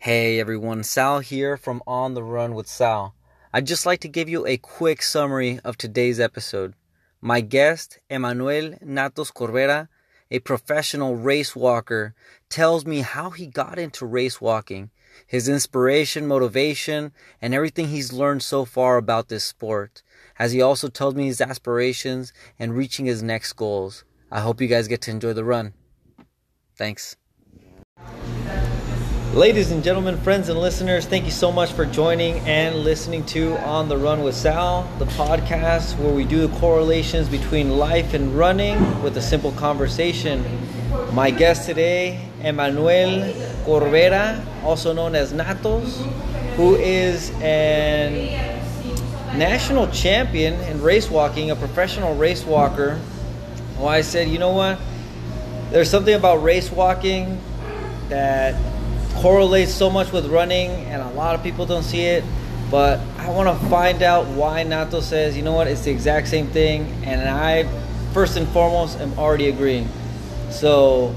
Hey everyone, Sal here from On the Run with Sal. I'd just like to give you a quick summary of today's episode. My guest, Emmanuel Natos Corvera, a professional race walker, tells me how he got into race walking, his inspiration, motivation, and everything he's learned so far about this sport, as he also tells me his aspirations and reaching his next goals. I hope you guys get to enjoy the run. Thanks. Ladies and gentlemen, friends and listeners, thank you so much for joining and listening to On the Run with Sal, the podcast where we do the correlations between life and running with a simple conversation. My guest today, Emmanuel Corvera, also known as Natos, who is an national champion in race walking, a professional race walker. Well, I said, you know what? There's something about race walking that correlates so much with running, and a lot of people don't see it. But I want to find out why Nato says, you know what, it's the exact same thing, and I, first and foremost, am already agreeing. So,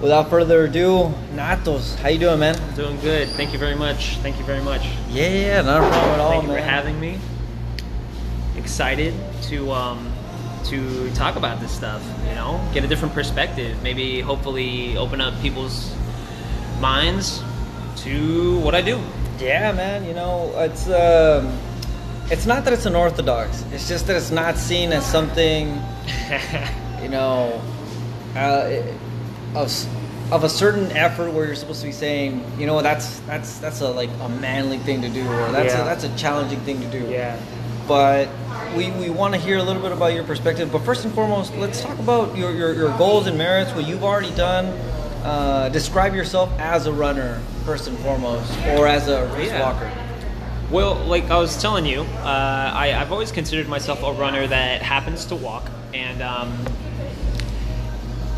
without further ado, Natos, how you doing, man? Doing good. Thank you very much. Thank you very much. Yeah, yeah, not a problem at all, Thank you man. for having me. Excited to um, to talk about this stuff. You know, get a different perspective. Maybe, hopefully, open up people's minds to what I do. Yeah, man. You know, it's um, it's not that it's unorthodox. It's just that it's not seen as something, you know, uh, of of a certain effort where you're supposed to be saying, you know, that's that's that's a like a manly thing to do, or that's Yeah. a, that's a challenging thing to do. yeah. But we, we want to hear a little bit about your perspective. But first and foremost, let's talk about your, your, your goals and merits, what you've already done. Uh, describe yourself as a runner, first and foremost, or as a race Yeah. walker. Well, like I was telling you, uh, I, I've always considered myself a runner that happens to walk, and um,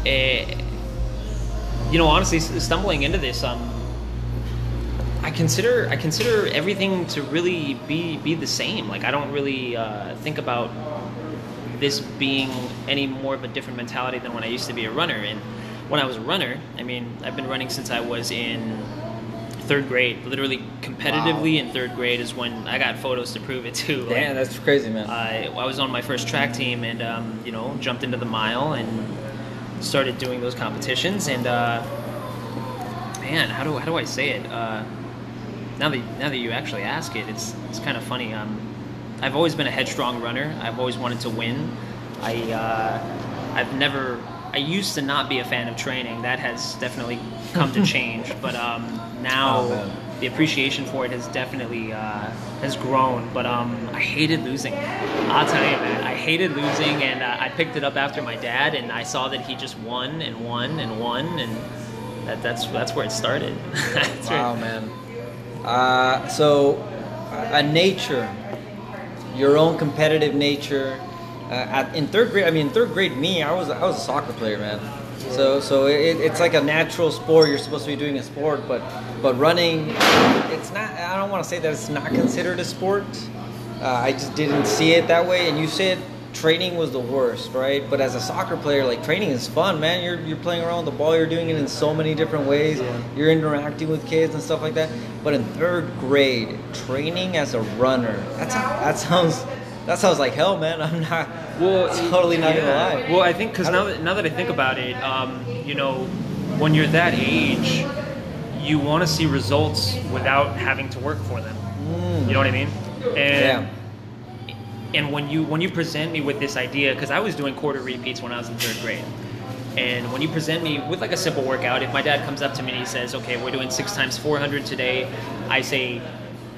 eh, you know, honestly, stumbling into this, um, I consider I consider everything to really be be the same. Like I don't really uh, think about this being any more of a different mentality than when I used to be a runner. And when I was a runner, I mean, I've been running since I was in third grade. Literally, competitively in third grade is when I got photos to prove it too. Like, that's crazy, man. I, I was on my first track team and um, you know jumped into the mile and started doing those competitions and uh, man how do, how do I say it uh, now that now that you actually ask it it's it's kind of funny um, I've always been a headstrong runner I've always wanted to win I uh, I've never I used to not be a fan of training that has definitely come to change but um, now Oh, the appreciation for it has definitely uh, has grown. But um, I hated losing. I'll tell you, man, I hated losing, and uh, I picked it up after my dad, and I saw that he just won and won and won, and that, that's that's where it started. Wow, man. Uh, so, a nature, your own competitive nature. Uh, at, in third grade, I mean, third grade, me, I was I was a soccer player, man. So so it, it's like a natural sport. You're supposed to be doing a sport, but but running, it's not. I don't want to say that it's not considered a sport. Uh, I just didn't see it that way. And you said training was the worst, right? But as a soccer player, like training is fun, man. You're you're playing around with the ball. You're doing it in so many different ways. You're interacting with kids and stuff like that. But in third grade, training as a runner, that's that sounds that sounds like hell, man. I'm not. well, totally not gonna lie. Well, I think because now that now that I think about it, um, you know, when you're that age, you want to see results without having to work for them. Mm. You know what I mean? And Yeah. and when you when you present me with this idea because i was doing quarter repeats when i was in third grade and when you present me with like a simple workout if my dad comes up to me and he says okay we're doing six times 400 today i say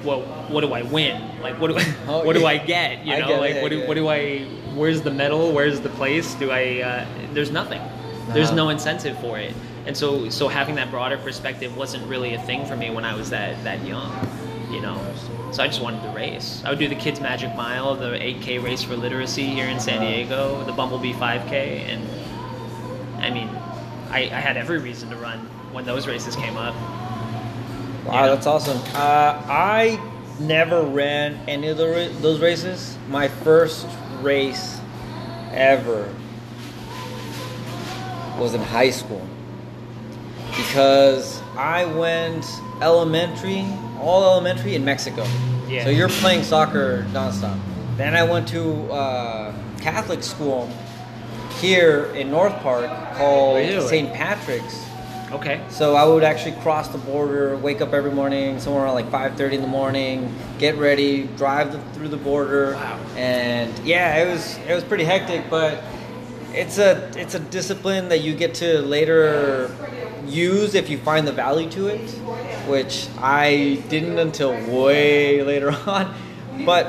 well what do i win? Like what do, Oh, what do i get? You know get like I what do, get what do i where's the medal? Where's the place? Do i uh, there's nothing. There's Uh-huh. no incentive for it. And so so having that broader perspective wasn't really a thing for me when i was that that young you know? So i just wanted to race. I would do the kids magic mile the 8k race for literacy here in san diego the bumblebee 5k and i mean i, I had every reason to run when those races came up Wow, that's awesome. Uh, I never ran any of the those races. My first race ever was in high school because I went elementary, all elementary in Mexico. Yeah. So you're playing soccer nonstop. Then I went to uh, Catholic school here in North Park called Really? St. Patrick's. Okay. So I would actually cross the border, wake up every morning somewhere around like 5:30 in the morning, get ready, drive the, through the border, Wow. and yeah, it was it was pretty hectic, but it's a it's a discipline that you get to later use if you find the value to it, which I didn't until way later on, but.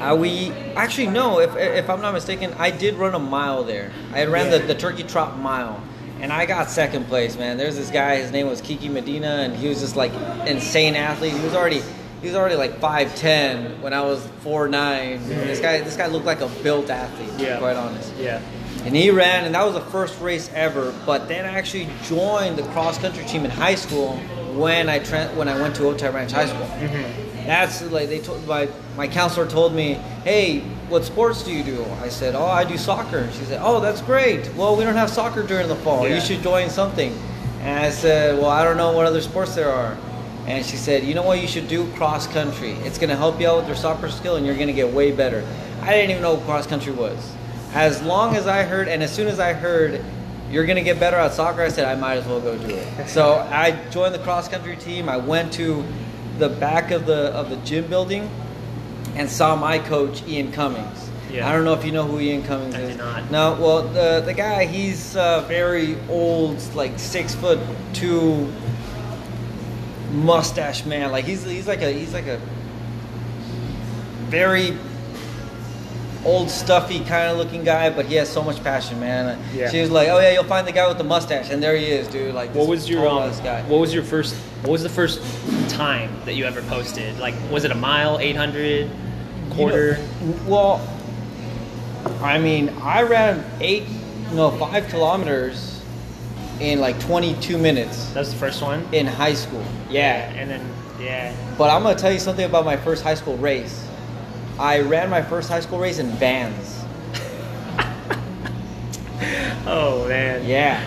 Uh, we actually no. If if I'm not mistaken, I did run a mile there. I ran the, the turkey trot mile, and I got second place. Man, there's this guy. His name was Kiki Medina, and he was just like insane athlete. He was already he was already like five ten when I was four nine. This guy this guy looked like a built athlete. To Yeah. be quite honest. Yeah. And he ran, and that was the first race ever. But then I actually joined the cross country team in high school when I tra- when I went to Otay Ranch High School. Mm-hmm. That's like they told my my counselor told me, hey, what sports do you do? I said, oh, I do soccer. She said, oh, that's great. Well, we don't have soccer during the fall. Yeah. You should join something. And I said, well, I don't know what other sports there are. And she said, you know what, you should do cross country. It's gonna help you out with your soccer skill, and you're gonna get way better. I didn't even know what cross country was. As long as I heard, and as soon as I heard, you're gonna get better at soccer, I said I might as well go do it. So I joined the cross country team. I went to the back of the of the gym building and saw my coach Ian Cummings. Yeah. I don't know if you know who Ian Cummings I is. do not. No, well the the guy he's uh, very old, like six foot two mustache man. Like he's he's like a he's like a very old stuffy kind of looking guy, but he has so much passion, man. Yeah. She was like, "Oh yeah, you'll find the guy with the mustache," and there he is, dude. Like, What was your um, guy. What was your first? What was the first time that you ever posted? Like, was it a mile, eight hundred, quarter? You know, well, I mean, I ran eight, no, five kilometers in like 22 minutes that was the first one. in high school. Yeah. and then yeah. But I'm gonna tell you something about my first high school race. I ran my first high school race in Vans. Oh man. Yeah.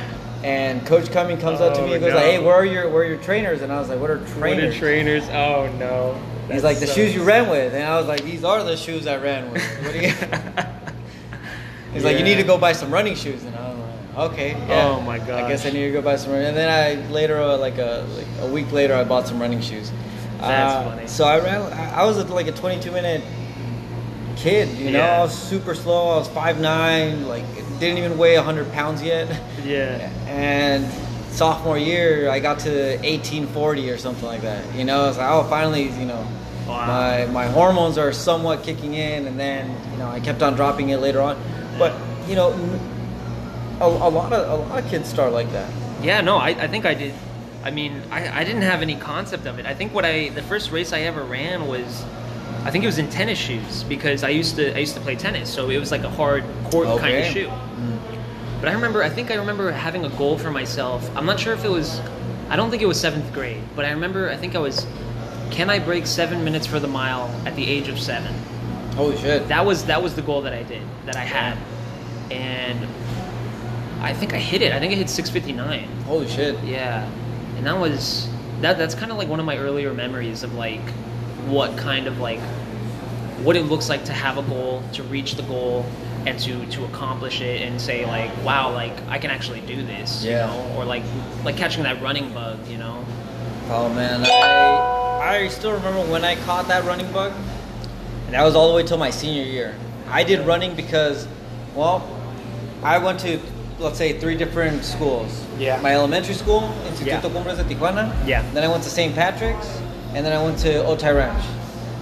And Coach Cumming comes up to Oh, me and goes no. like, "Hey, where are your where are your trainers?" And I was like, "What are What are trainers?" trainers? Oh no. He's like, "The shoes you ran with," and I was like, "These are the shoes I ran with." What do you? He's like, "You need to go buy some running shoes," and I was like, "Okay." Yeah. Oh, my god. I guess I need to go buy some running. And then I later, uh, like a like a week later, I bought some running shoes. That's Uh, funny. So I ran. I I was at like a 22 minute kid. You know, Yeah. I was super slow. I was five nine. Like didn't even weigh 100 pounds yet. Yeah. And sophomore year, I got to 1840 or something like that. You know, it's like, oh, finally, you know, Wow. my my hormones are somewhat kicking in, and then you know, I kept on dropping it later on. But you know, a, a lot of a lot of kids start like that. Yeah, no, I, I think I did. I mean, I, I didn't have any concept of it. I think what I the first race I ever ran was, I think it was in tennis shoes because I used to I used to play tennis, so it was like a hard court kind of Okay. shoe. Mm. But I remember, I think I remember having a goal for myself. I'm not sure if it was, I don't think it was seventh grade, but I remember I think I was, can I break seven minutes for the mile at the age of seven? Holy shit! that was that was the goal that I did that I had, and I think I hit it. I think I hit 659. Holy shit! Yeah, and that was that. That's kind of like one of my earlier memories of like what kind of like what it looks like to have a goal, to reach the goal, and to to accomplish it, and say like, wow, like I can actually do this. Yeah. You know, or like like catching that running bug. You know. Oh man, I I still remember when I caught that running bug, and that was all the way till my senior year. I did running because, well, I went to let's say three different schools. Yeah. My elementary school, Instituto Yeah. Cumbres de Tijuana. Yeah. Then I went to St. Patrick's, and then I went to Otay Ranch.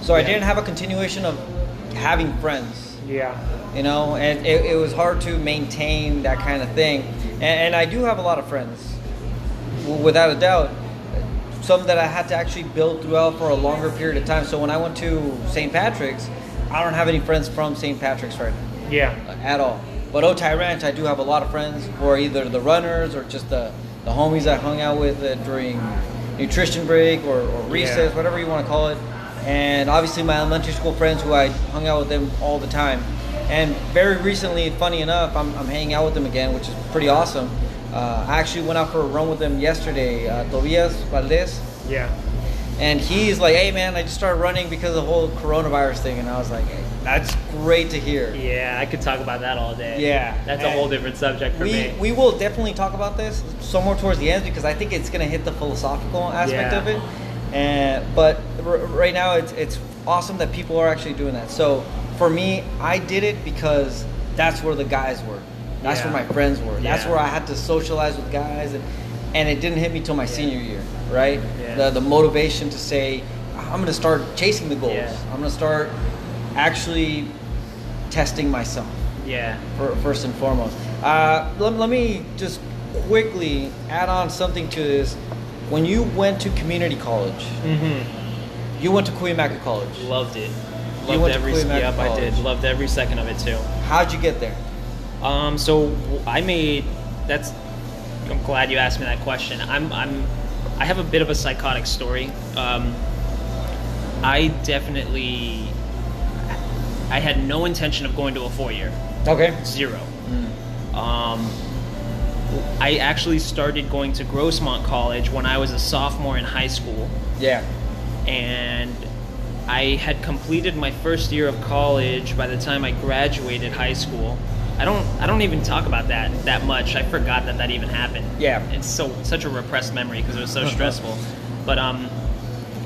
So I didn't have a continuation of having friends. Yeah. you know and it, it was hard to maintain that kind of thing. And, and i do have a lot of friends without a doubt. Some that i had to actually build throughout for a longer period of time. So when i went to st patrick's i don't have any friends from st patrick's right now. Yeah. at all. But otay ranch i do have a lot of friends who are either the runners or just the, the homies i hung out with uh, during nutrition break or, or recess Yeah. whatever you want to call it. And obviously my elementary school friends who i hung out with them all the time. And very recently funny enough i'm, I'm hanging out with them again which is pretty awesome. Uh, I actually went out for a run with them yesterday, uh, Tobias Valdez, Yeah. and he's like, "Hey man, I just started running because of the whole coronavirus thing," and I was like, hey, "That's great to hear." Yeah, I could talk about that all day. Yeah. That's a whole different subject for we, me. we will definitely talk about this somewhere towards the end because I think it's going to hit the philosophical aspect Yeah. of it. And but r- right now it's it's awesome that people are actually doing that. So for me, I did it because that's where the guys were. That's Yeah. where my friends were. Yeah. That's where I had to socialize with guys and and it didn't hit me till my senior year, right? Yeah. The the motivation to say I'm going to start chasing the goals. Yeah. I'm going to start actually testing myself yeah. for, first and foremost. Uh, let, let me just quickly add on something to this. When you went to community college, Mm-hmm. you went to Cuyamaca College. Loved it. You Loved went every Cuyamaca yep, I did. Loved every second of it too. How'd you get there? Um, so I made that's. I'm glad you asked me that question. I'm I'm I have a bit of a psychotic story. Um, I definitely I had no intention of going to a four year. Okay. Zero. Um, I actually started going to Grossmont College when I was a sophomore in high school, Yeah. and I had completed my first year of college by the time I graduated high school. I don't I don't even talk about that that much. I forgot that that even happened. Yeah. It's so such a repressed memory because it was so stressful. But um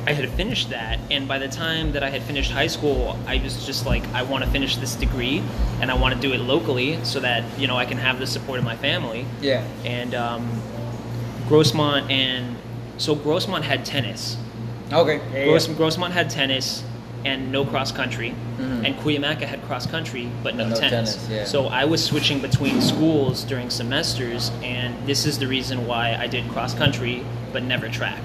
I had finished that and by the time that I had finished high school, I was just like I want to finish this degree and I want to do it locally so that, you know, I can have the support of my family Yeah. and um, Grossmont and so Grossmont had tennis. Okay. Yeah, Gross, yeah. Grossmont had tennis and no cross country, Mhm. and Cuyamaca had cross country but no, no tennis. tennis, yeah. So I was switching between schools during semesters, and this is the reason why I did cross country but never track.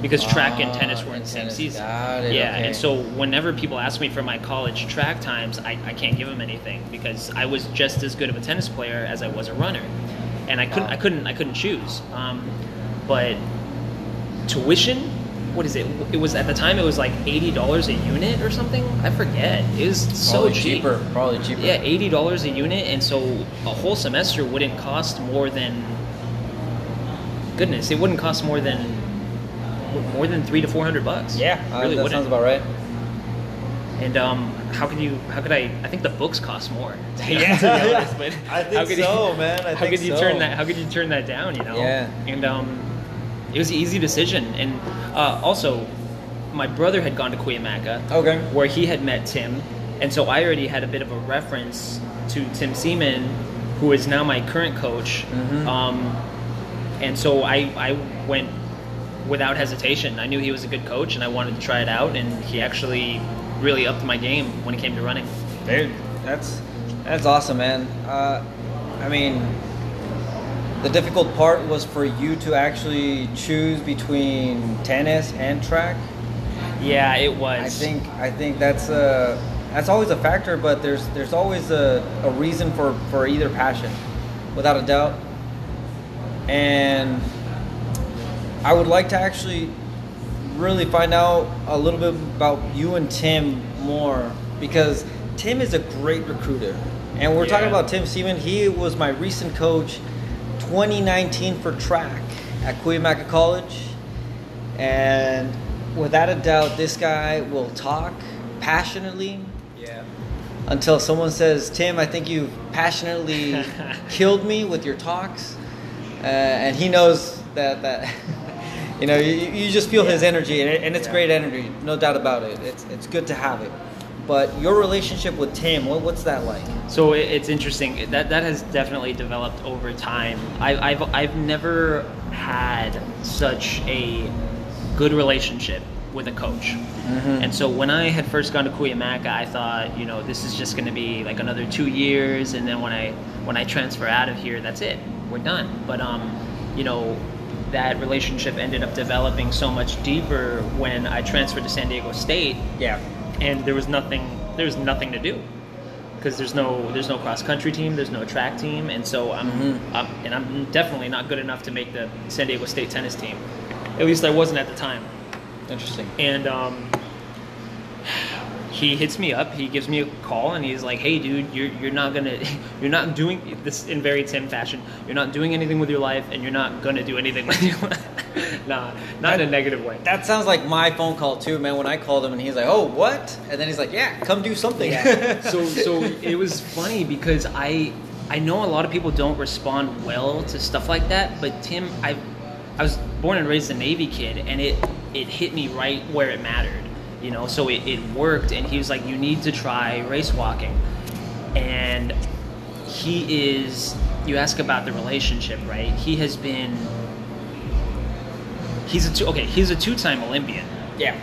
Because track and tennis were in the same tennis. season. Got it, Yeah, okay. and so whenever people ask me for my college track times, I, I can't give them anything because I was just as good of a tennis player as I was a runner, and I couldn't. I couldn't I couldn't choose. Um, but tuition, what is it? It was at the time it was like eighty dollars a unit or something. I forget. It was so Probably cheap. cheaper. Probably cheaper. Yeah, eighty dollars a unit, and so a whole semester wouldn't cost more than. Goodness, it wouldn't cost more than more than three to four hundred bucks. Yeah. Uh, really that wouldn't. sounds about right. And um, how could you? How could I? I think the books cost more. Yeah. honest, I think how could so, you, man. I how could you so. turn that? How could you turn that down? You know. Yeah. And um, it was an easy decision. And uh, also, my brother had gone to Cuyamaca, Okay. where he had met Tim, and so I already had a bit of a reference to Tim Seaman, who is now my current coach. Mhm. Um, and so I I went without hesitation. I knew he was a good coach, and I wanted to try it out. And he actually really upped my game when it came to running. Dude, that's that's awesome, man. Uh, I mean, the difficult part was for you to actually choose between tennis and track. Yeah, it was. I think I think that's a that's always a factor, but there's there's always a, a reason for for either passion, without a doubt. And I would like to actually really find out a little bit about you and Tim more because Tim is a great recruiter. And we're talking about Tim Seaman. He was my recent coach 2019 for track at Cuyamaca College. And without a doubt, this guy will talk passionately Yeah. until someone says, Tim, I think you've passionately killed me with your talks. Uh, and he knows that, that you know, you, you just feel his energy, and, it, and it's Yeah. great energy, no doubt about it. It's, it's good to have it. But your relationship with Tim, what, what's that like? So it, it's interesting. That that has definitely developed over time. I, I've I've never had such a good relationship with a coach. Mhm. And so when I had first gone to Cuyamaca, I thought, you know, this is just going to be like another two years, and then when I when I transfer out of here, that's it, we're done. But um, you know, that relationship ended up developing so much deeper when I transferred to San Diego State, Yeah. and there was nothing there was nothing to do because there's no there's no cross country team, there's no track team, and so I'm, Mhm. I'm and I'm definitely not good enough to make the San Diego State tennis team. At least I wasn't at the time. Interesting. And um, he hits me up. He gives me a call, and he's like, "Hey, dude, you're you're not gonna, you're not doing this in very Tim fashion. You're not doing anything with your life, and you're not gonna do anything with your life. nah, not in a negative way. That sounds like my phone call too, man. When I called him and he's like, "Oh, what?" and then he's like, "Yeah, come do something." Yeah. so so it was funny because I I know a lot of people don't respond well to stuff like that, but Tim, I I was born and raised a Navy kid, and it it hit me right where it mattered, you know. So it, it worked, and he was like, "You need to try race walking," and he is. You ask about the relationship, right? He has been. He's a two, okay. He's a two-time Olympian. yeah.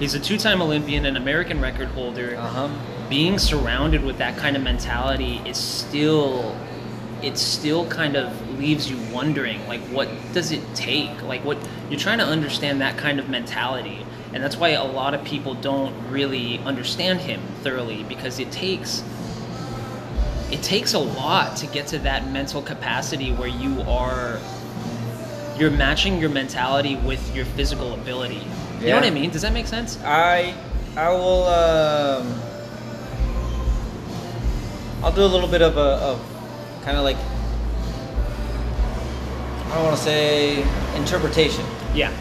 He's a two-time Olympian, an American record holder. Uh huh. Being surrounded with that kind of mentality is still, it still kind of leaves you wondering, like, what does it take? Like, what you're trying to understand that kind of mentality, and that's why a lot of people don't really understand him thoroughly because it takes, it takes a lot to get to that mental capacity where you are, you're matching your mentality with your physical ability. You know what I mean? Does that make sense? I I will um I'll do a little bit of a of kind of like I don't want to say interpretation. Yeah.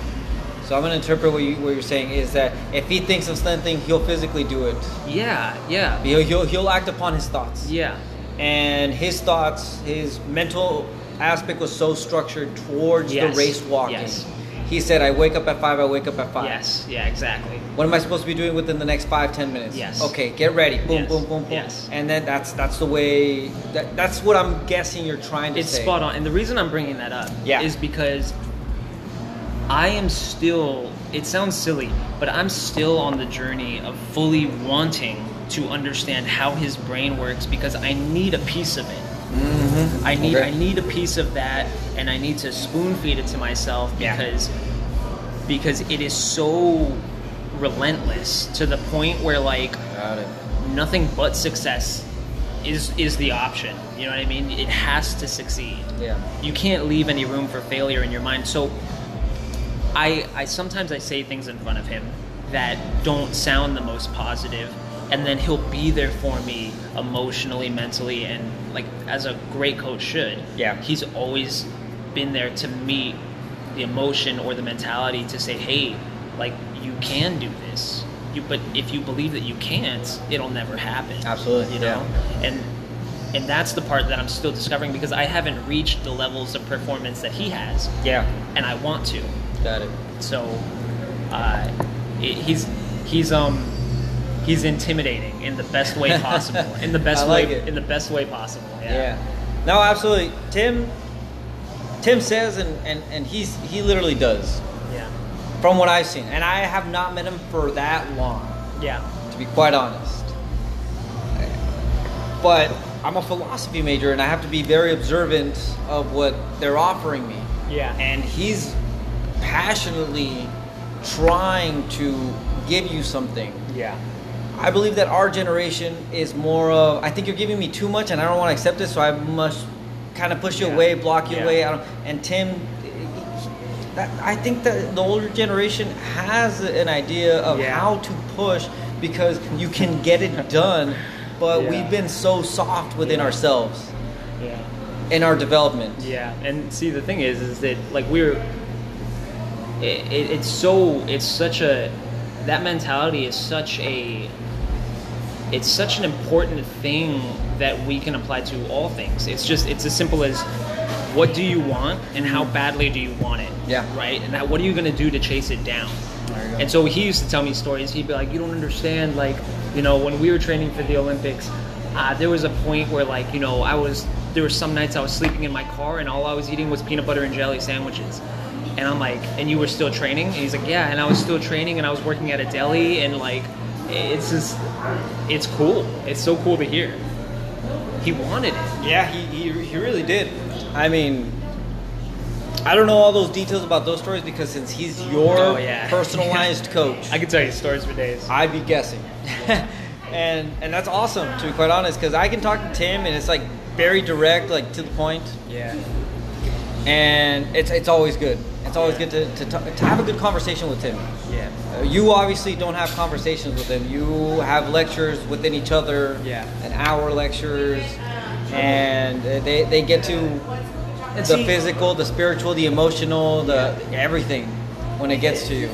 So I'm gonna interpret what you what you're saying is that if he thinks of something, he'll physically do it. Yeah. Yeah. He'll he'll, he'll act upon his thoughts. Yeah. And his thoughts, his mental aspect was so structured towards Yes. the race walking. Yes. He said, "I wake up at five. I wake up at five. Yes. Yeah. Exactly. What am I supposed to be doing within the next five, ten minutes? Yes. Okay, get ready. Boom, Yes. boom, boom, boom. Yes. And then that's that's the way. That, that's what I'm guessing you're trying to It's say. spot on, and the reason I'm bringing that up Yeah. is because I am still. It sounds silly, but I'm still on the journey of fully wanting to understand how his brain works because I need a piece of it. Mm-hmm. I need Okay. I need a piece of that, and I need to spoon feed it to myself Yeah. because because it is so relentless to the point where like nothing but success is is the option. You know what I mean? It has to succeed. Yeah. You can't leave any room for failure in your mind. So I I sometimes I say things in front of him that don't sound the most positive and then he'll be there for me emotionally, mentally and like as a great coach should. Yeah. He's always been there to meet the emotion or the mentality to say, "Hey, like you can do this." You, but if you believe that you can't, it'll never happen. Absolutely, you know. And and that's the part that I'm still discovering because I haven't reached the levels of performance that he has, Yeah. and I want to. Got it. So, uh, it, he's he's um he's intimidating in the best way possible. in the best I like way it. in the best way possible. Yeah. Yeah. No, absolutely. Tim. Tim says, and, and, and he's he literally does, Yeah. from what I've seen, and I have not met him for that long. Yeah. to be quite honest. But I'm a philosophy major and I have to be very observant of what they're offering me. Yeah. And he's passionately trying to give you something. Yeah. I believe that our generation is more of I think you're giving me too much and I don't want to accept it so I must kind of push you Yeah. away, block you Yeah. away. I don't, and Tim that, I think that the older generation has an idea of Yeah. how to push because you can get it done, but we've been so soft within ourselves Yeah. in our development. Yeah, and see the thing is, is that like we're, it, it, it's so it's such a that mentality is such a it's such an important thing that we can apply to all things. It's just it's as simple as what do you want and how badly do you want it? Yeah. Right. And that, what are you going to do to chase it down? There you go. And so he used to tell me stories. He'd be like, "You don't understand. Like, you know, when we were training for the Olympics, uh, there was a point where, like, you know, I was there were some nights I was sleeping in my car and all I was eating was peanut butter and jelly sandwiches." And I'm like, "And you were still training?" And he's like, "Yeah." And I was still training and I was working at a deli and like, it's just, it's cool. It's so cool to hear. He wanted it. Yeah, he, he, he really did. I mean, I don't know all those details about those stories because since he's your Oh, yeah. personalized coach, I could tell you stories for days. I'd be guessing. and and that's awesome to be quite honest because I can talk to Tim and it's like very direct, like to the point, Yeah. and it's it's always good. It's always Yeah. good to, to, talk, to have a good conversation with him. Yeah. Uh, you obviously don't have conversations with him. You have lectures within each other. Yeah. An hour lectures, and uh, they, they get to the see- physical, the spiritual, the emotional, the everything when it gets to you.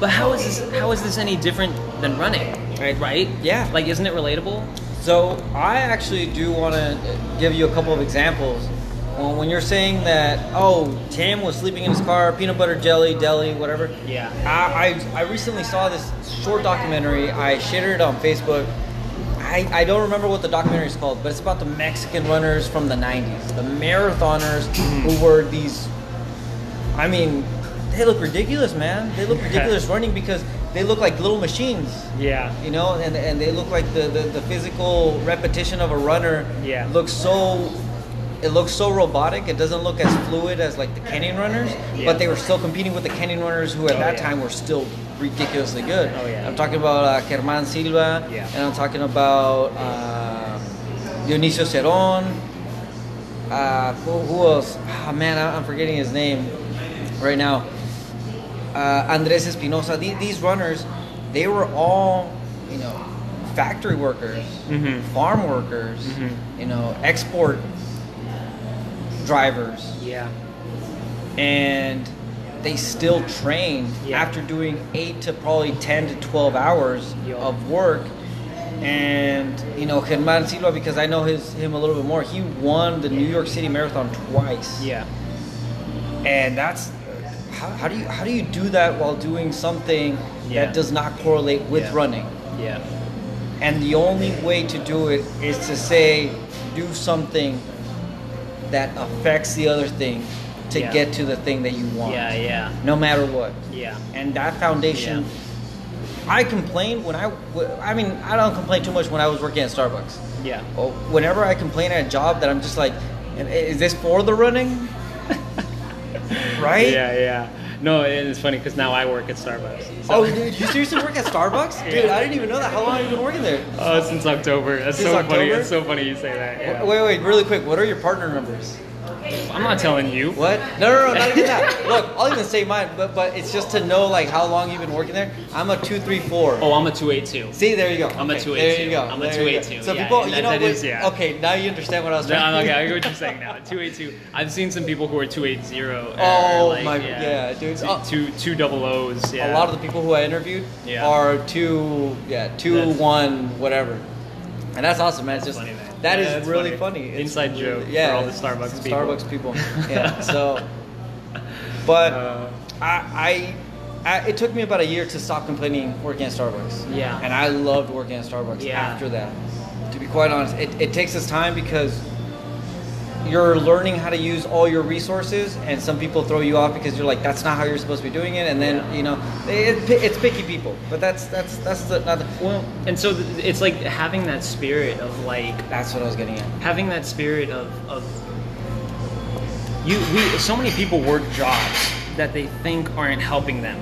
But how is this? How is this any different than running? Right. Right. Yeah. Like, isn't it relatable? So I actually do want to give you a couple of examples. When, when you're saying that, oh, Tim was sleeping in his car, peanut butter jelly, deli, whatever. Yeah. I, I, I recently saw this short documentary. I shared it on Facebook. I, I don't remember what the documentary is called, but it's about the Mexican runners from the 90s, the marathoners who mm-hmm. were these. I mean, they look ridiculous, man. They look ridiculous running because they look like little machines Yeah. you know, and, and they look like the, the, the physical repetition of a runner Yeah. looks so it looks so robotic. It doesn't look as fluid as like the Kenyan runners, Yeah. but they were still competing with the Kenyan runners who at Oh, that yeah. time were still ridiculously good. Oh, yeah. I'm talking about uh, Germán Silva, Yeah. and I'm talking about um Dionisio Cerón. Uh, who, who else? Ah, man, I- I'm forgetting his name right now uh, Andres Espinosa, these, these runners, they were all, you know, factory workers, Mhm. farm workers, Mhm. you know, export drivers, Yeah. and they still train Yeah. after doing eight to probably 10 to 12 hours Yo. of work. And you know Germán Silva, because I know his him a little bit more. He won the New York City Marathon twice. Yeah. and that's how, how do you how do you do that while doing something Yeah. that does not correlate with running Yeah. and the only way to do it is to say do something that affects the other thing to Yeah. get to the thing that you want Yeah. Yeah. no matter what Yeah. and that foundation i complained when I, I mean i don't complain too much when i was working at starbucks Yeah. Oh, whenever i complain at a job that i'm just like is this for the running right Yeah. Yeah. No, and it's funny because now I work at Starbucks. So- Oh, dude, you seriously work at Starbucks? Dude, Yeah. I didn't even know that. How long have you been working there? Oh, since October. That's Since so funny. October? It's so funny you say that. Yeah. Wait, wait, really quick. What are your partner numbers? I'm not telling you. What? No, no, no, not even that. Look, I'll even say mine, but but it's just to know like how long you've been working there. I'm a two, three, four. Oh, I'm a 282. See, there you go. I'm a 282. There you go. I'm a you go. 282. So Yeah, people, you that- know, that is- yeah. okay, now you understand what I was No, trying. okay, I get what you're saying now. 282. I've seen some people who are 280. Oh, like, my- yeah, dude. Two, Oh. two, two double O's. Yeah. A lot of the people who I interviewed Yeah. are two, yeah, two, That's- one, whatever. And that's awesome, man. It's just funny, man. That Yeah, is really funny. funny. Inside really- joke for all the Starbucks people. Starbucks people. Yeah. So, but Uh, I, I, I, it took me about a year to stop complaining working at Starbucks. Yeah. And I loved working at Starbucks Yeah. after that. To be quite honest, it, it takes us time because you're learning how to use all your resources, and some people throw you off because you're like, "That's not how you're supposed to be doing it." And then Yeah. you know, it, it's picky people, but that's that's that's the, not the, well, and so th- it's like having that spirit of like that's what I was getting at. having that spirit of, of you we so many people work jobs that they think aren't helping them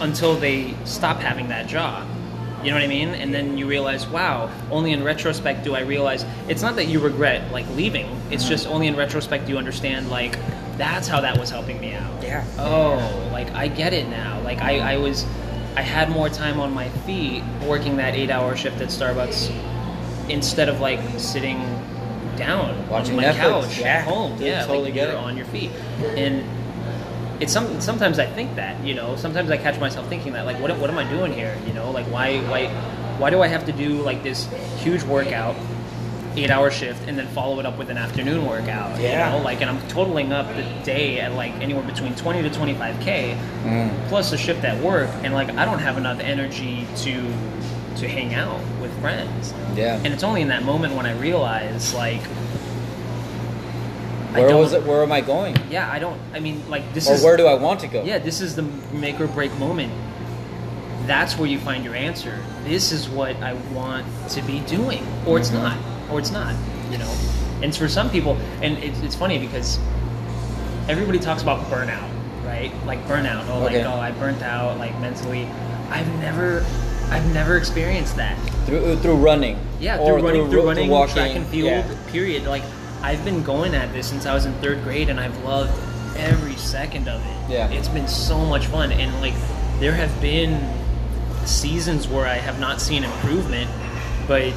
until they stop having that job. You know what i mean? And then you realize wow only in retrospect do i realize it's not that you regret like leaving. It's mm-hmm. just only in retrospect do you understand like that's how that was helping me out Yeah. oh like i get it now like i, I was i had more time on my feet working that eight hour shift at starbucks instead of like sitting down Watching on my Netflix. couch Yeah, at home. dude, yeah, totally like get it. on your feet. And it's some sometimes I think that, you know, sometimes I catch myself thinking that like what what am I doing here? You know, like why why why do I have to do like this huge workout, eight hour shift, and then follow it up with an afternoon workout? Yeah. You know, like and I'm totaling up the day at like anywhere between twenty to twenty five K Mm. plus a shift at work and like I don't have enough energy to to hang out with friends. Yeah. And it's only in that moment when I realize, like, Where was it? Where am I going? Yeah, I don't. I mean, like, this Or is. Or where do I want to go? Yeah, this is the make or break moment. That's where you find your answer. This is what I want to be doing, or it's Mhm. not, or it's not. You know, and for some people, and it's, it's funny because everybody talks about burnout, right? Like burnout. Oh, Okay. like oh, I burnt out, like mentally. I've never, I've never experienced that. Through uh, through running. Yeah, Or through running, through, ro- running, walking. track and field. Yeah. Period. Like I've been going at this since I was in third grade, and I've loved every second of it. Yeah. It's been so much fun. And like there have been seasons where I have not seen improvement, but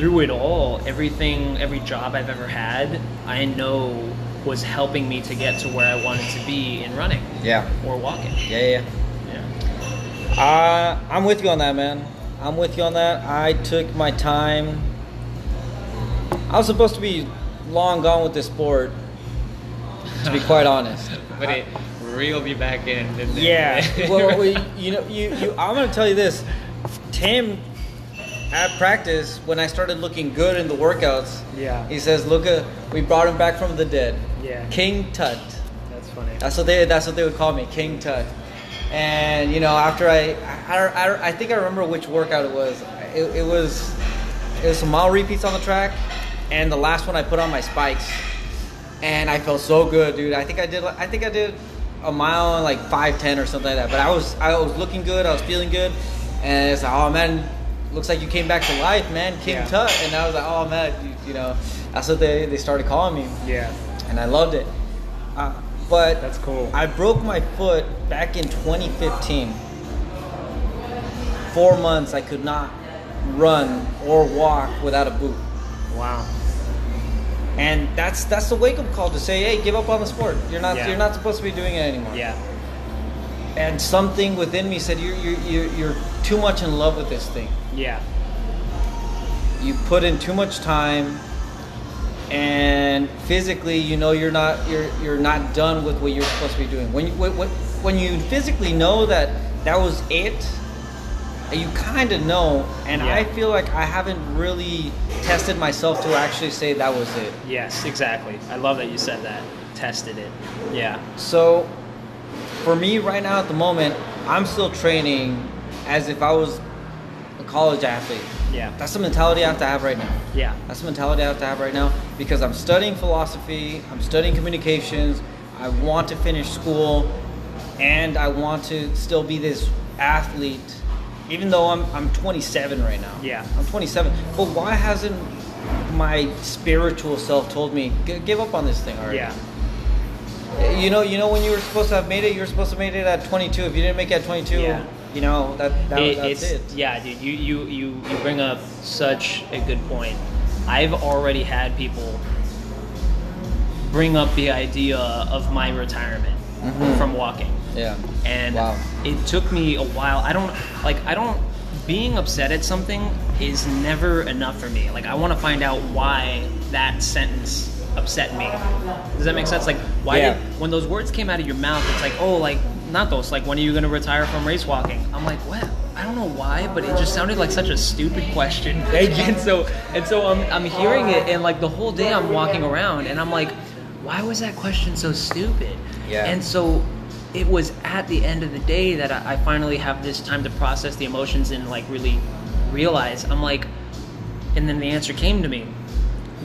through it all, everything, every job I've ever had, I know was helping me to get to where I wanted to be in running Yeah. or walking. Yeah, yeah. Yeah. Uh, I'm with you on that, man. I'm with you on that. I took my time. I was supposed to be long gone with this sport, to be quite honest. But it reeled me back in. Yeah. well, we, you know, you, you. I'm gonna tell you this. Tim, at practice, when I started looking good in the workouts, Yeah. he says, "Look, we brought him back from the dead." Yeah. King Tut. That's funny. That's what they. That's what they would call me, King Tut. And you know, after I, I, I, I think I remember which workout it was. It, it was, it was some mile repeats on the track, and the last one I put on my spikes, and I felt so good, dude. I think I did. I think I did a mile in like five ten or something like that. But I was, I was looking good. I was feeling good, and it's like, oh man, looks like you came back to life, man, King Yeah. Tut. And I was like, oh man, you, you know, that's what they they started calling me Yeah. and I loved it. Uh, but That's cool. I broke my foot back in 2015. Four months I could not run or walk without a boot, Wow. and that's that's the wake up call to say, hey, give up on the sport. You're not Yeah. you're not supposed to be doing it anymore. Yeah. And something within me said, you're you're you're, you're too much in love with this thing. Yeah. you put in too much time and physically you know you're not you're you're not done with what you're supposed to be doing when you when, when- when you physically know that that was it you kind of know and Yeah. i feel like i haven't really tested myself to actually say that was it Yes, exactly. I love that you said that. Tested it. Yeah. so for me right now at the moment i'm still training as if i was college athlete Yeah. that's the mentality i have to have right now Yeah. That's the mentality I have to have right now because I'm studying philosophy, I'm studying communications, I want to finish school, and I want to still be this athlete, even though I'm, I'm 27 right now. Yeah. I'm 27. But why hasn't my spiritual self told me, give up on this thing already? Yeah. You know, you know when you were supposed to have made it, you were supposed to have made it at 22. If you didn't make it at 22, Yeah. You know, that, that It- that's it. Yeah, dude. You, you you you bring up such a good point. I've already had people bring up the idea of my retirement Mhm. from walking. Yeah. and Wow. it took me a while i don't like i don't being upset at something is never enough for me like i want to find out why that sentence upset me does that make sense like why Yeah. did when those words came out of your mouth it's like oh like not those like when are you going to retire from race walking? I'm like what? I don't know why but it just sounded like such a stupid question. And so and so i'm, I'm hearing it and like the whole day i'm walking around and i'm like why was that question so stupid? Yeah. and so it was at the end of the day that I, I finally have this time to process the emotions and like really realize. I'm like, and then the answer came to me.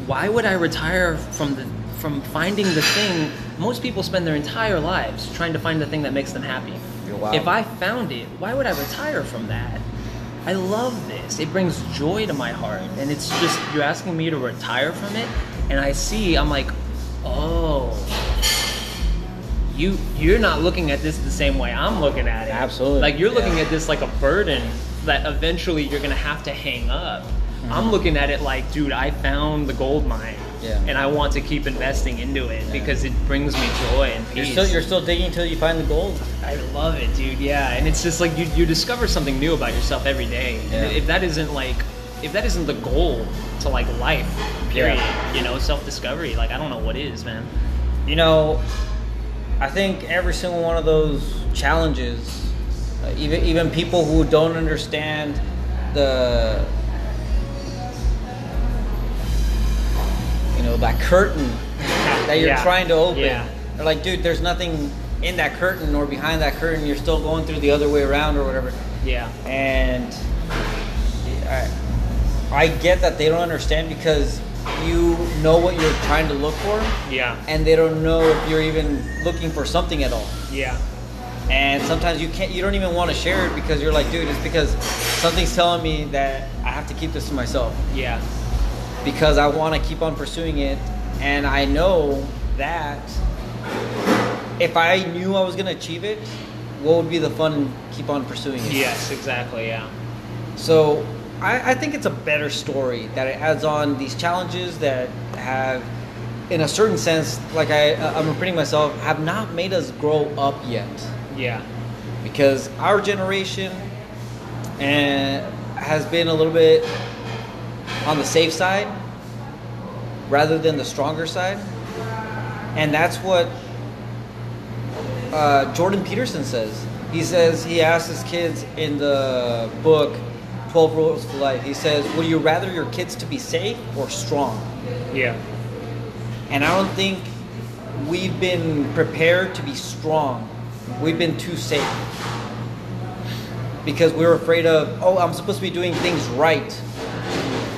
Why would I retire from the from finding the thing? Most people spend their entire lives trying to find the thing that makes them happy. You're. If I found it, why would I retire from that? I love this. It brings joy to my heart, and it's just you're asking me to retire from it, and I see. I'm like, oh you you're not looking at this the same way I'm looking at it. Absolutely. Like you're looking Yeah. at this like a burden that eventually you're gonna have to hang up. Mm-hmm. I'm looking at it like, dude, I found the gold mine. Yeah. And I want to keep investing into it Yeah. because it brings me joy and You're peace. still, you're still digging until you find the gold. I love it, dude. Yeah, and it's just like you, you discover something new about yourself every day. Yeah. And if that isn't like, if that isn't the goal to like life, period. You know, self discovery. Like I don't know what is, man. You know, I think every single one of those challenges, uh, even even people who don't understand the, know, that curtain that you're Yeah. trying to open. Yeah. They're like, dude, there's nothing in that curtain or behind that curtain. You're still going through the other way around or whatever. Yeah. and I, I get that they don't understand because you know what you're trying to look for Yeah. and they don't know if you're even looking for something at all Yeah. and sometimes you can't you don't even want to share it because you're like dude it's because something's telling me that i have to keep this to myself Yeah. Because i want to keep on pursuing it and i know that if I knew I was gonna achieve it, what would be the fun and keep on pursuing it? Yes, exactly. Yeah. So I, I think it's a better story that it adds on these challenges that have, in a certain sense, like I, uh, I'm repeating myself, have not made us grow up yet. Yeah. Because our generation and has been a little bit on the safe side rather than the stronger side. And that's what uh, Jordan Peterson says. He says he asks his kids in the book 12 Rules for Life. He says, Would you rather your kids to be safe or strong? Yeah. And I don't think we've been prepared to be strong. We've been too safe. Because we're afraid of, oh, I'm supposed to be doing things right.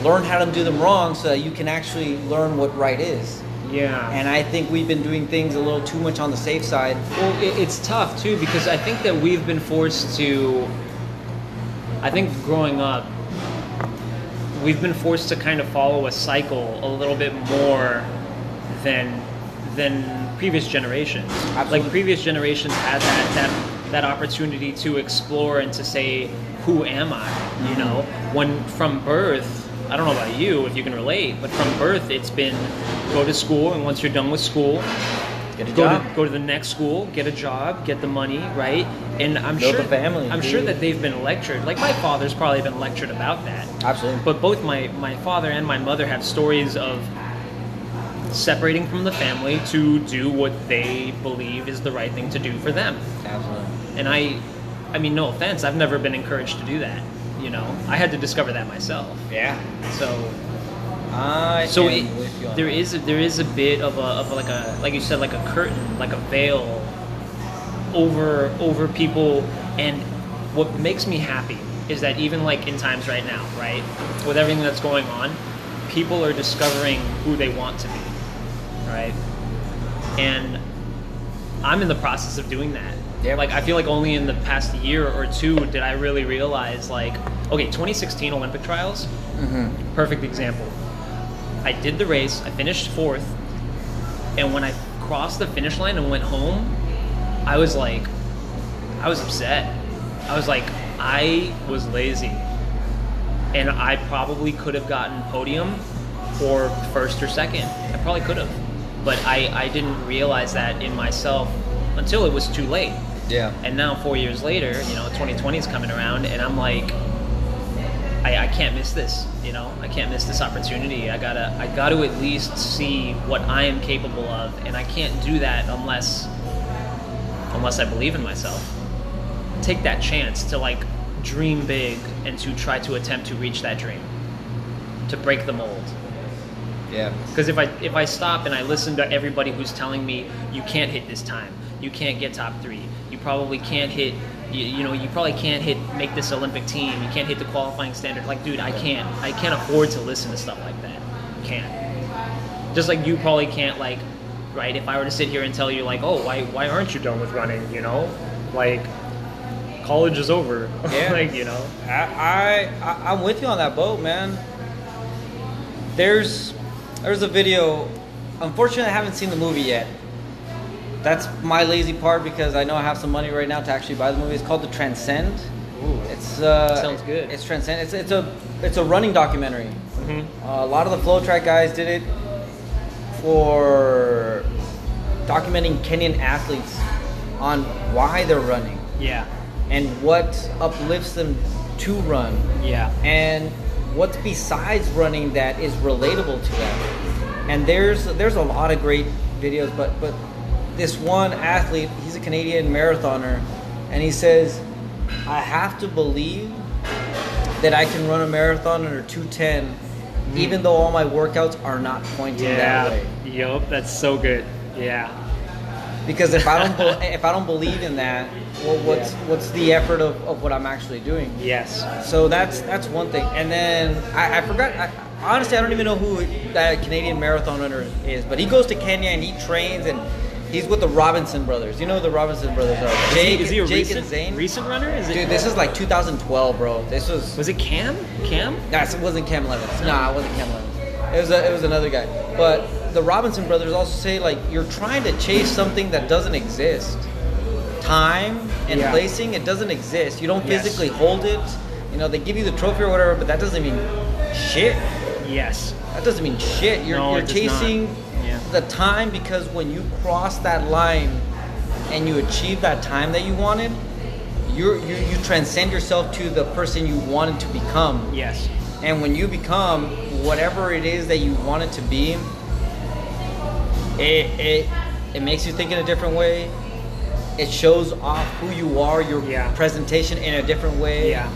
Learn how to do them wrong so that you can actually learn what right is. Yeah. And I think we've been doing things a little too much on the safe side. Well, it, it's tough too because I think that we've been forced to. I think growing up, we've been forced to kind of follow a cycle a little bit more than than previous generations. Absolutely. Like previous generations had that that that opportunity to explore and to say, "Who am I?" You Mm-hmm. know, when from birth. I don't know about you if you can relate, but from birth it's been go to school and once you're done with school, Get a go job. to go to the next school, get a job, get the money, right? And I'm Build sure family, I'm dude. sure that they've been lectured. Like my father's probably been lectured about that. Absolutely. But both my my father and my mother have stories of separating from the family to do what they believe is the right thing to do for them. Absolutely. And I I mean no offense, I've never been encouraged to do that, you know. I had to discover that myself. Yeah. So I so it, with you on there that. is a, there is a bit of a of like a like you said like a curtain like a veil over over people and what makes me happy is that even like in times right now right with everything that's going on people are discovering who they want to be right and i'm in the process of doing that. Like i feel like only in the past year or two did i really realize like okay 2016 olympic trials Mhm. perfect example. I did the race, I finished fourth, and when I crossed the finish line and went home, I was like, I was upset. I was like, I was lazy. And I probably could have gotten podium or first or second. I probably could have. But I, I didn't realize that in myself until it was too late. Yeah. And now, four years later, you know, 2020 is coming around, and I'm like, I, I can't miss this. You know, I can't miss this opportunity. I gotta, I gotta at least see what I am capable of, and I can't do that unless, unless I believe in myself. Take that chance to like dream big and to try to attempt to reach that dream, to break the mold. Yeah. Because if I if I stop and I listen to everybody who's telling me you can't hit this time, you can't get top three, probably can't hit, you, you know, you probably can't hit make this Olympic team, you can't hit the qualifying standard. Like, dude, I can't, I can't afford to listen to stuff like that. Can't. Just like you probably can't like, right? If I were to sit here and tell you like, oh, why why aren't you done with running? You know, like college is over. Yeah. like you know. I, I I- I'm with you on that boat, man. There's there's a video. Unfortunately, I haven't seen the movie yet. That's my lazy part because I know I have some money right now to actually buy the movie. It's called The Transcend. Ooh. It's uh, Sounds good. It's Transcend. It's it's a it's a running documentary. Mhm. Uh, a lot of the Flotrack guys did it for documenting Kenyan athletes on why they're running Yeah. and what uplifts them to run Yeah. and what's besides running that is relatable to them. And there's there's a lot of great videos, but but this one athlete, he's a Canadian marathoner, and he says, I have to believe that I can run a marathon under 210, mm-hmm. even though all my workouts are not pointing that way. Yup, that's so good. Yeah. Because if I don't be- if I don't believe in that, well, what's Yeah. what's the effort of, of what I'm actually doing? Yes. So that's that's one thing. And then I, I forgot. I, honestly, I don't even know who that Canadian marathon runner is. But he goes to Kenya and he trains and he's with the Robinson brothers. You know who the Robinson brothers are? Is he, Jake, is he a Jake recent, and Zane. recent runner? Is it? Dude, this is like 2012, bro. This was. was it Cam? Cam? Nah, it wasn't Cam Levins. Nah, it wasn't Cam Levins. It was a, it was another guy. But the Robinson brothers also say like you're trying to chase something that doesn't exist. Time and Yeah. placing, it doesn't exist. You don't Yes. physically hold it. You know, they give you the trophy or whatever, but that doesn't mean shit. Yes. That doesn't mean shit. You're, No, you're it does not. chasing Yeah. the time because when you cross that line and you achieve that time that you wanted, you're, you you transcend yourself to the person you wanted to become. Yes. And when you become whatever it is that you want it to be, it it it makes you think in a different way. It shows off who you are, your Yeah. presentation in a different way. Yeah.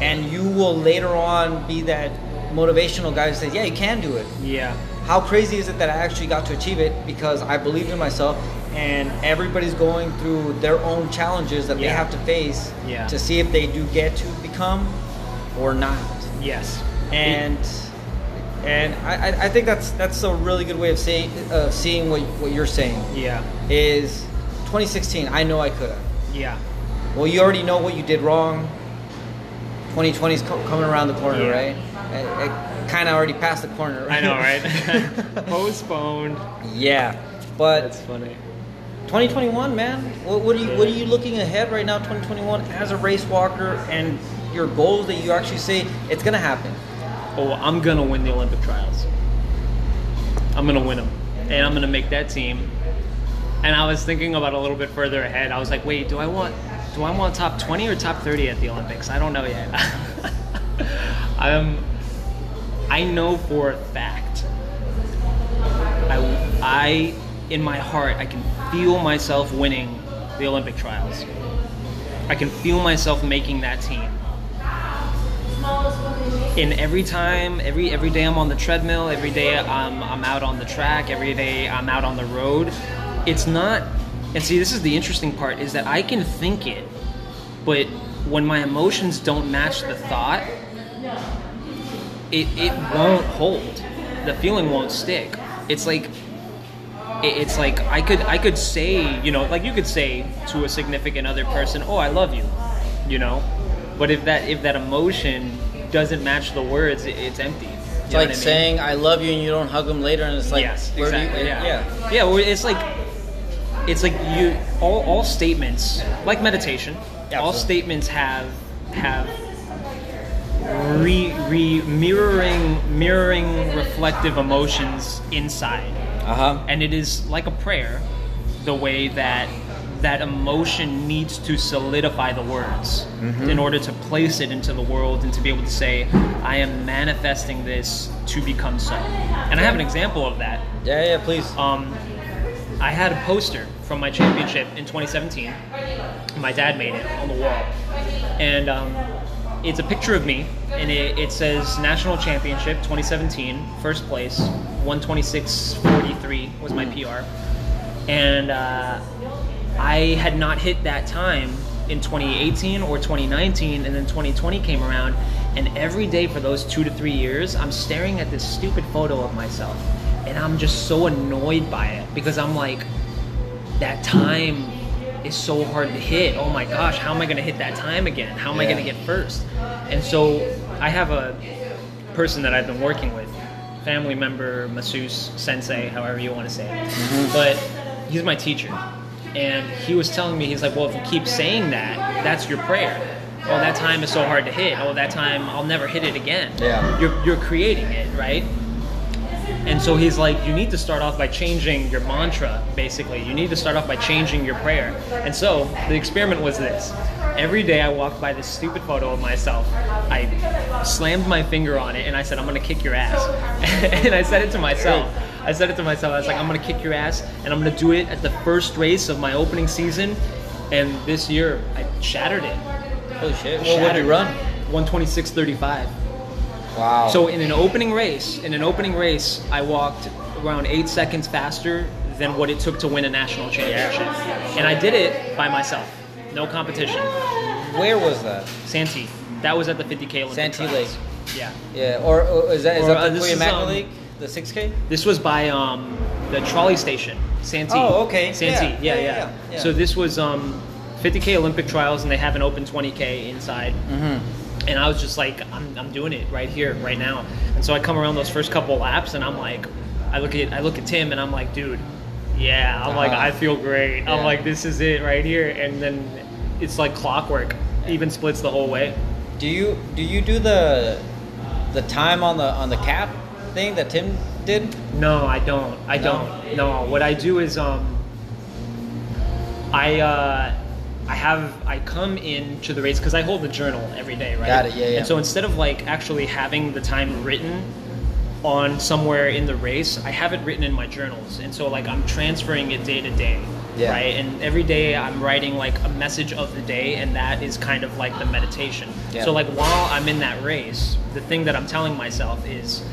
And you will later on be that motivational guy who says, "Yeah, you can do it." Yeah. How crazy is it that I actually got to achieve it because I believed in myself and everybody's going through their own challenges that they have to face Yeah. to see if they do get to become or not Yes. and and I, I- think that's that's a really good way of saying uh, seeing what, what you're saying Yeah. is 2016 I know I could have Yeah. well you already know what you did wrong 2020 is co- coming around the corner Yeah. right it, it kind of already past the corner I know, right? Postponed. yeah but That's funny. 2021 man what, what are you what are you looking ahead right now 2021 as a race walker and your goals that you actually say it's gonna happen Oh, I'm gonna win the Olympic trials. I'm gonna win them, and I'm gonna make that team. And I was thinking about a little bit further ahead. I was like, wait, do I want, do I want top 20 or top 30 at the Olympics? I don't know yet. I'm, I know for a fact. I, I, in my heart, I can feel myself winning the Olympic trials. I can feel myself making that team and every time every every day i'm on the treadmill every day i'm, I'm out on the track every day i'm out on the road it's not and see this is the interesting part is that i can think it but when my emotions don't match the thought it, it won't hold. The feeling won't stick. It's like it- it's like I could I could say you know like you could say to a significant other person oh I love you you know? But if that if that emotion doesn't match the words it, it's empty. It's like saying I love you and you don't hug them later and it's like yes do you- exactly yeah. yeah. Yeah well, it's like it's like you all, all statements like meditation Yeah, all statements have have re, re mirroring mirroring reflective emotions inside. Uh-huh. And it is like a prayer the way that that emotion needs to solidify the words in order to place it into the world and to be able to say i am manifesting this to become so. And i have an example of that. Yeah yeah please. Um, i had a poster from my championship in 2017 my dad made it on the wall. And um, it's a picture of me and it, it says national championship 2017 first place 126.43 was my pr and uh, i had not hit that time in 2018 or 2019 and then 2020 came around and every day for those two to three years i'm staring at this stupid photo of myself and i'm just so annoyed by it because i'm like that time is so hard to hit. Oh my gosh, how am I going to hit that time again? How am I going to get first? And so I have a person that I've been working with, family member, masseuse, sensei, however you want to say it. Mm-hmm. But he's my teacher. And he was telling me, he's like, well, if you keep saying that, that's your prayer. Oh, that time is so hard to hit. Oh, that time I'll never hit it again. Yeah. You're, you're creating it, right? And so he's like, you need to start off by changing your mantra, basically. You need to start off by changing your prayer. And so the experiment was this. Every day I walked by this stupid photo of myself. I slammed my finger on it and I said, I'm gonna kick your ass. and I said it to myself. I said it to myself. I was like, I'm gonna kick your ass and I'm gonna do it at the first race of my opening season. And this year I shattered it. holy shit well what did you run 126.35. wow So in an opening race, in an opening race, I walked around eight seconds faster than what it took to win a national championship, and I did it by myself, no competition. where was that Santee, that was at the 50k Olympic Santee trials. Lake. Yeah, yeah or, or is that is Or, that uh, the this William is, Magna um, League the 6k this was by um, the trolley station, Santee. Oh, okay. Santee, Yeah, yeah, yeah, yeah. yeah, yeah. So this was um, 50k Olympic trials, and they have an open 20k inside. mm-hmm. And I was just like, I'm, I'm doing it right here, right now. And so I come around those first couple laps, and I'm like, I look at I look at Tim and I'm like, dude, yeah. I'm like, Uh-huh. I feel great. Yeah. I'm like, this is it right here. And then it's like clockwork. Even splits the whole way. Do you do you do the the time on the on the cap thing that Tim did? No, I don't. I No? don't. No. What I do is um I uh I have I come into the race because I hold the journal every day, right? Got it, yeah, yeah. And so instead of like actually having the time written on somewhere in the race, I have it written in my journals, and so like I'm transferring it day to day, Yeah. right? And every day I'm writing like a message of the day, and that is kind of like the meditation. Yeah. So like while I'm in that race, the thing that I'm telling myself is,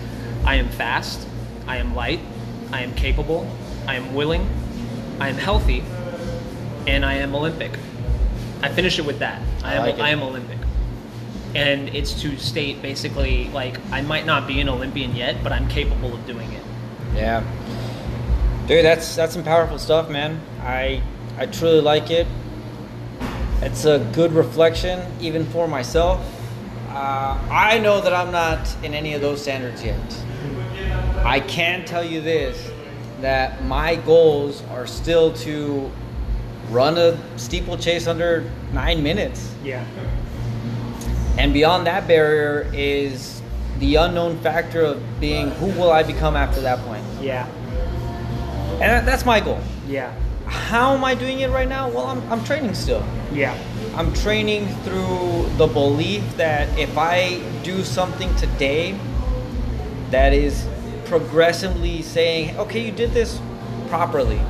I am fast, I am light, I am capable, I am willing, I am healthy, and I am Olympic. I finish it with that. I, I am like. I am Olympic. And it's to state basically like I might not be an Olympian yet, but I'm capable of doing it. Yeah. Dude, that's that's some powerful stuff, man. I I truly like it. It's a good reflection, even for myself. Uh, I know that I'm not in any of those standards yet. I can tell you this: that my goals are still to run a steeplechase under nine minutes. Yeah. And beyond that barrier is the unknown factor of being who will I become after that point? Yeah. And that's my goal. Yeah. How am I doing it right now? Well, I'm, I'm training still. Yeah. I'm training through the belief that if I do something today that is progressively saying, okay, you did this properly.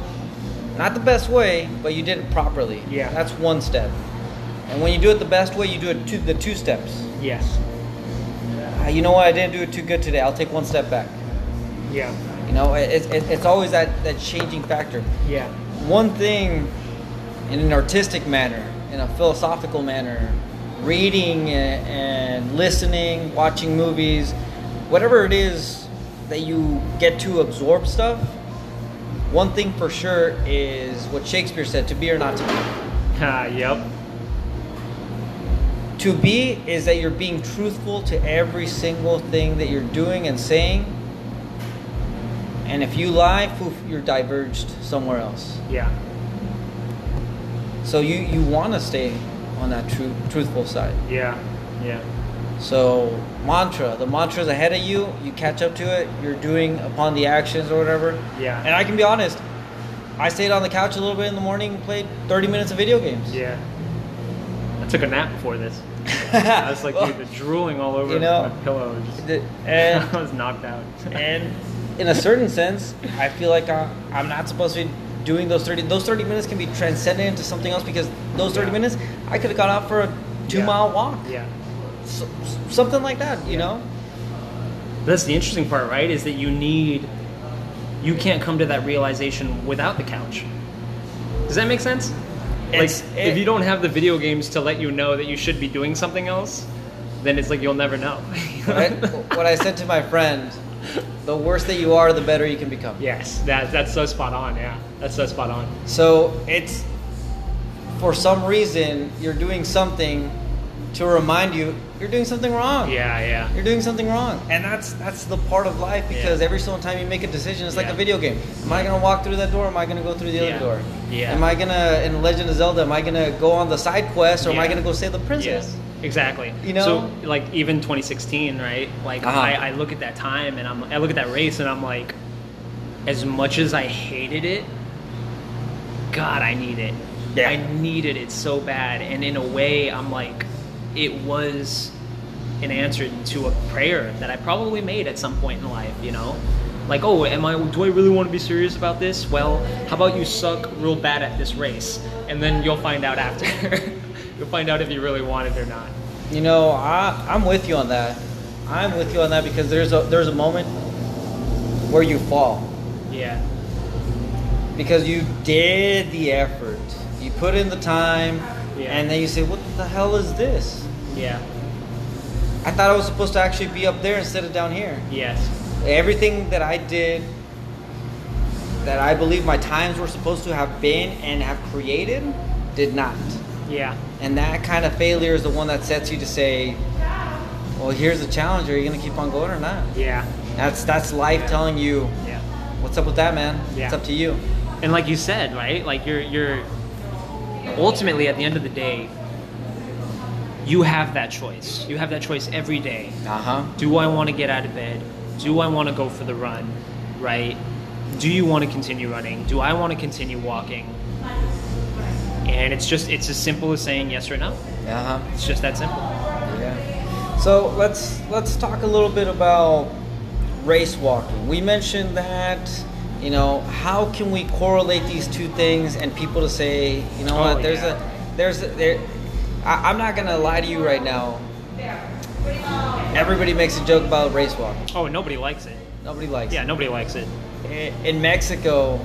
Not the best way, but you did it properly. Yeah. That's one step. And when you do it the best way, you do it to the two steps. Yes. Ah, you know what? I didn't do it too good today. I'll take one step back. Yeah. You know, it, it, it's always that, that changing factor. Yeah. One thing in an artistic manner, in a philosophical manner, reading and, and listening, watching movies, whatever it is that you get to absorb stuff, one thing for sure is what Shakespeare said to be or not to be. Ah, yep. To be is that you're being truthful to every single thing that you're doing and saying. And if you lie, poof, you're diverged somewhere else. Yeah. So you, you want to stay on that true, truthful side. Yeah. Yeah. So mantra, the mantra's ahead of you. You catch up to it. You're doing upon the actions or whatever. Yeah. And I can be honest. I stayed on the couch a little bit in the morning, and played 30 minutes of video games. Yeah. I took a nap before this. I was like, Well, dude, drooling all over you know, my pillow. Just, the- and I was knocked out. and in a certain sense, I feel like I, I'm not supposed to be doing those 30. Those 30 minutes can be transcended into something else because those 30 Yeah. minutes, I could have gone out for a two Yeah. mile walk, yeah. So, something like that. You Yeah. know? That's the interesting part, right? Is that you need, you can't come to that realization without the couch. Does that make sense? Like, it- if you don't have the video games to let you know that you should be doing something else, then it's like you'll never know. what, I, what I said to my friend, the worse that you are, the better you can become. yes, that that's so spot on. Yeah, that's so spot on. So it's for some reason you're doing something to remind you you're doing something wrong. Yeah, yeah, You're doing something wrong, and that's that's the part of life because Yeah. every single time you make a decision, it's like Yeah. a video game. Am I gonna walk through that door? Or am I gonna go through the Yeah. other door? Yeah. Am I gonna in Legend of Zelda? Am I gonna go on the side quest or am I gonna go save the princess? Exactly. You know? so like even 2016, right? Like Uh-huh. I, I look at that time and I'm I look at that race and I'm like, as much as I hated it, God, I need it. Yeah. I needed it so bad, and in a way, I'm like, it was an answer to a prayer that I probably made at some point in life. You know. Like, oh, am I? Do I really want to be serious about this? Well, how about you suck real bad at this race, and then you'll find out after. you'll find out if you really want it or not. You know, I, I'm with you on that. I'm with you on that because there's a there's a moment where you fall Yeah. because you did the effort, you put in the time, Yeah. and then you say, "What the hell is this?" Yeah. I thought I was supposed to actually be up there instead of down here. Yes. Everything that I did, that I believe my times were supposed to have been and have created, did not. Yeah. And that kind of failure is the one that sets you to say, "Well, here's the challenge. Are you going to keep on going or not?" Yeah. That's that's life telling you, Yeah. What's up with that, man? Yeah. It's up to you. And like you said, right? Like you're you're ultimately at the end of the day, you have that choice. You have that choice every day. Uh huh. Do I want to get out of bed? Do I want to go for the run? Right? Do you want to continue running? Do I want to continue walking? And it's just it's as simple as saying yes or no. Uh huh. It's just that simple. Yeah. So let's let's talk a little bit about race walking. We mentioned that. You know, how can we correlate these two things and people to say, you know Oh, what? There's yeah. a there's a, there. I, I'm not gonna lie to you right now. Everybody makes a joke about race walking. Oh, nobody likes it. Nobody likes it. Yeah, it. nobody likes it. In Mexico,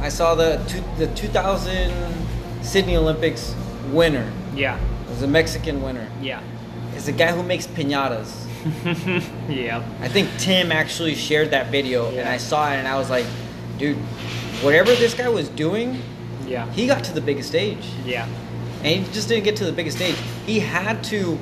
I saw the two, the 2000 Sydney Olympics winner. Yeah. It was a Mexican winner. Yeah. It's a guy who makes pinatas. yeah. I think Tim actually shared that video, and I saw it, and I was like, dude, whatever this guy was doing, Yeah. he got to the biggest stage, Yeah. And he just didn't get to the biggest stage. He had to.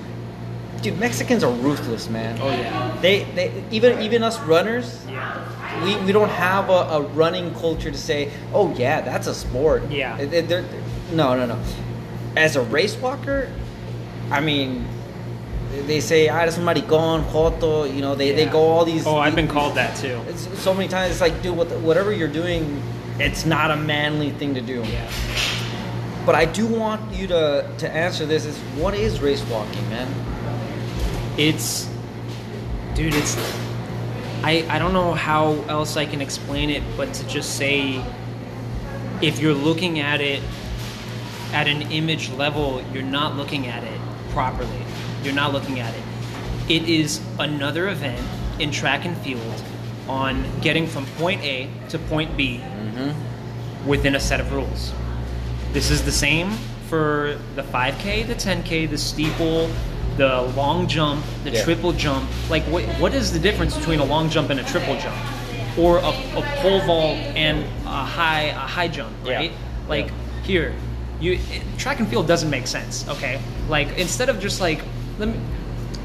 Dude, Mexicans are ruthless, man. Oh yeah. They, they even even us runners, Yeah. we, we don't have a, a running culture to say, oh yeah, that's a sport. Yeah. They- they're- no, no, no. As a race walker, I mean, they say, ah, eres un maricón, joto, you know, they, they go all these. Oh, I've been called that too. It's, so many times, it's like, dude, whatever you're doing, it's not a manly thing to do. Yeah. But I do want you to, to answer this is what is race walking, man? It's, dude, it's. I I don't know how else I can explain it, but to just say, if you're looking at it at an image level, you're not looking at it properly. You're not looking at it. It is another event in track and field on getting from point A to point B Mm-hmm. within a set of rules. This is the same for the 5K, the 10K, the steeple, the long jump, the Yeah. triple jump. Like, what, what is the difference between a long jump and a triple jump? Or a, a pole vault and a high, a high jump, Yeah. right? Like, Yeah. here, you track and field doesn't make sense, okay? Like, instead of just like, let me,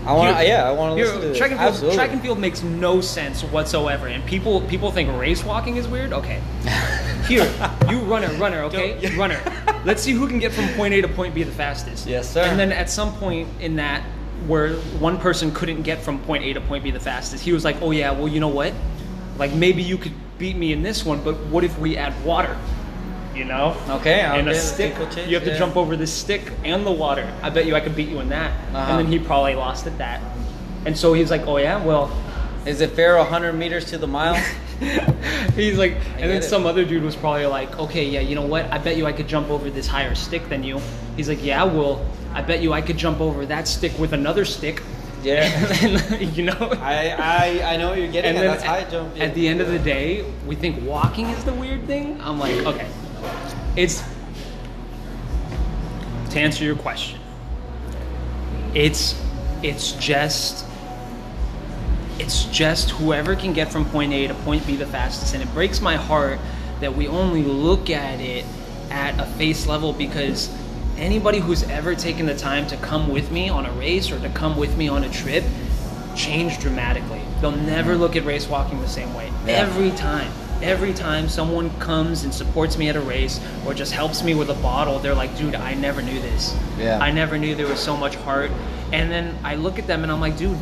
I want to, yeah, I want to listen to track and field, track and field makes no sense whatsoever, and people people think race walking is weird. Okay, here you runner, runner, okay, Yeah. runner. Let's see who can get from point A to point B the fastest. Yes, sir. And then at some point in that, where one person couldn't get from point A to point B the fastest, he was like, "Oh yeah, well you know what? Like maybe you could beat me in this one, but what if we add water?" You know? Okay, I'll and a stick. Tinkle change, You have to yeah. jump over the stick and the water. I bet you I could beat you in that. Uh-huh. And then he probably lost at that. And so he's like, "Oh yeah, well." Is it fair 100 meters to the mile? He's like, and then it. some other dude was probably like, "Okay, yeah, you know what? I bet you I could jump over this higher stick than you." He's like, "Yeah, well, I bet you I could jump over that stick with another stick." Yeah. and then, you know. I, I I know what you're getting and at. That's high at, jump. at the end of the day, we think walking is the weird thing. I'm like, okay, it's to answer your question. It's it's just it's just whoever can get from point A to point B the fastest, and it breaks my heart that we only look at it at a face level because anybody who's ever taken the time to come with me on a race or to come with me on a trip changed dramatically. They'll never look at race walking the same way. Yeah. Every time. Every time someone comes and supports me at a race or just helps me with a bottle, they're like, dude, I never knew this. Yeah. I never knew there was so much heart. And then I look at them and I'm like, dude,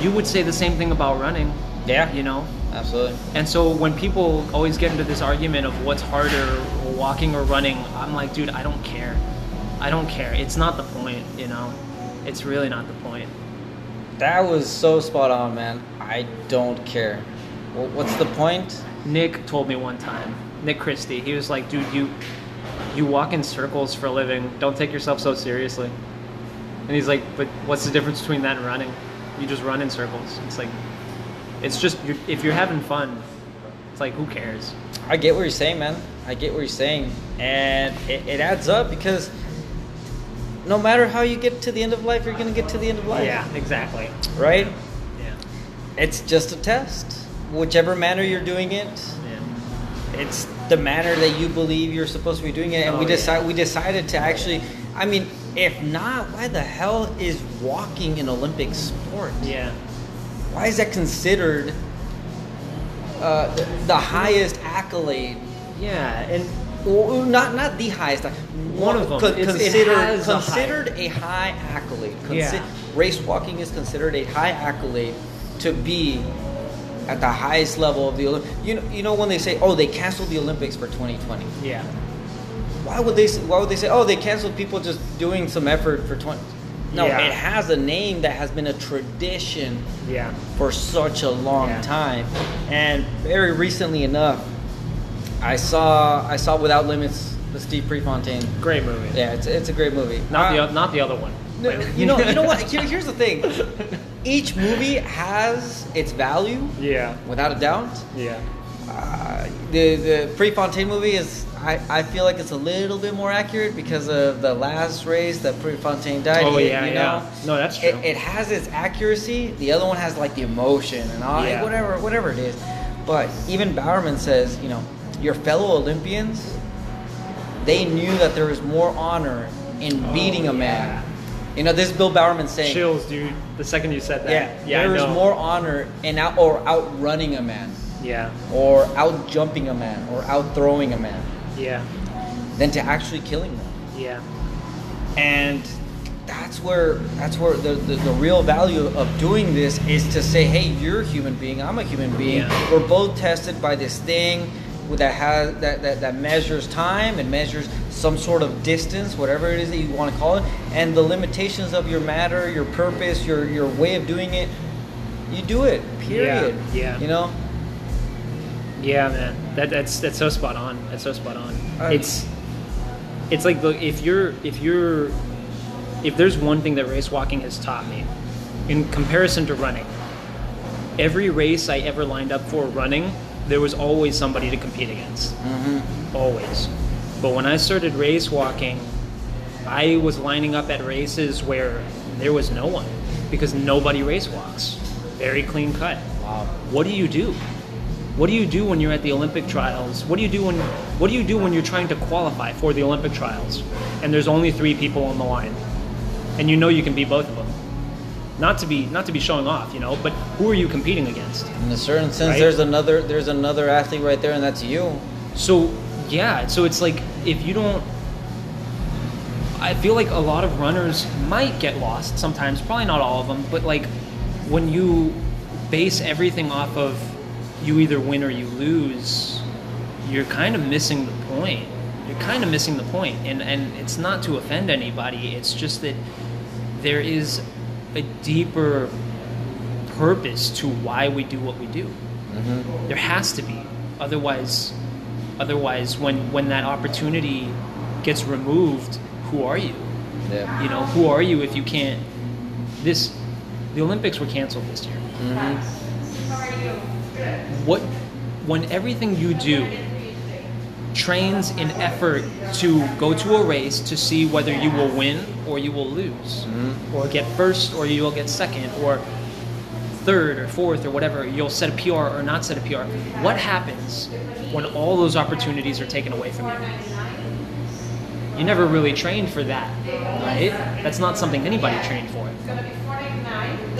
you would say the same thing about running. Yeah. You know? Absolutely. And so when people always get into this argument of what's harder, walking or running, I'm like, dude, I don't care. I don't care. It's not the point, you know? It's really not the point. That was so spot on, man. I don't care. What's the point? Nick told me one time, Nick Christie, he was like, dude, you you walk in circles for a living. Don't take yourself so seriously. And he's like, but what's the difference between that and running? You just run in circles. It's like, it's just you're, if you're having fun, it's like who cares? I get what you're saying, man. I get what you're saying, and it, it adds up because no matter how you get to the end of life, you're gonna get to the end of life. Yeah, exactly. Right? Yeah, It's just a test. Whichever manner you're doing it, yeah. it's the manner that you believe you're supposed to be doing it, and Oh, we yeah. decide we decided to actually. I mean, if not, why the hell is walking an Olympic sport? Yeah. Why is that considered uh, the, the highest accolade. Yeah, and Well, not not the highest. One of them. Con- It's- it considered a high- considered a high accolade. Consi- Yeah. Race walking is considered a high accolade to be at the highest level of the Olymp- you know you know when they say oh they canceled the Olympics for 2020 yeah, why would they why would they say oh they canceled people just doing some effort for 20 no Yeah. it has a name that has been a tradition yeah, for such a long Yeah. time. And very recently enough, I saw I saw Without Limits, the Steve Prefontaine. great movie. Yeah, it's, it's a great movie. Not the Uh, oth- not the other one. no, you know you know what? Here, here's the thing. Each movie has its value, Yeah, without a doubt. yeah, Uh, the the Prefontaine movie is. I, I feel like it's a little bit more accurate because of the last race that Prefontaine died. Oh, in, yeah, you yeah. know? No, that's true. It, it has its accuracy. The other one has like the emotion and all Yeah. whatever whatever it is. But even Bowerman says, you know, your fellow Olympians, they knew that there was more honor in Oh, beating a yeah. man. You know, this is Bill Bowerman saying, Chills, dude. The second you said that. yeah, yeah, there I was know. more honor in out or outrunning a man, Yeah, or out jumping a man, or out throwing a man, yeah, than to actually killing them. yeah, and that's where that's where the, the, the real value of doing this is to say hey you're a human being i'm a human being Yeah. we're both tested by this thing that has that, that that measures time and measures some sort of distance whatever it is that you want to call it and the limitations of your matter your purpose your your way of doing it you do it period yeah. you know yeah, man. That that's that's so spot on. That's so spot on. Uh, it's it's like look if you're if you're if there's one thing that race walking has taught me in comparison to running every race i ever lined up for running there was always somebody to compete against mm-hmm. always but when i started race walking i was lining up at races where there was no one because nobody race walks very clean cut wow what do you do what do you do when you're at the olympic trials what do you do when what do you do when you're trying to qualify for the olympic trials and there's only three people on the line and you know you can beat both of them not to be not to be showing off you know but who are you competing against in a certain sense Right? there's another there's another athlete right there and that's you So yeah, so it's like if you don't, I feel like a lot of runners might get lost sometimes. Probably not all of them, but like when you base everything off of you either win or you lose, you're kind of missing the point. You're kind of missing the point, and and it's not to offend anybody. It's just that there is a deeper purpose to why we do what we do. Mm-hmm. There has to be. Otherwise, otherwise, when when that opportunity gets removed, who are you? yeah You know, who are you if you can't? This, the Olympics were canceled this year. Mm-hmm. What, when everything you do trains in effort to go to a race to see whether you will win or you will lose, mm-hmm. or get first or you will get second, or third or fourth or whatever, you'll set a PR or not set a PR. What happens when all those opportunities are taken away from you? You never really trained for that, right? That's not something anybody trained for.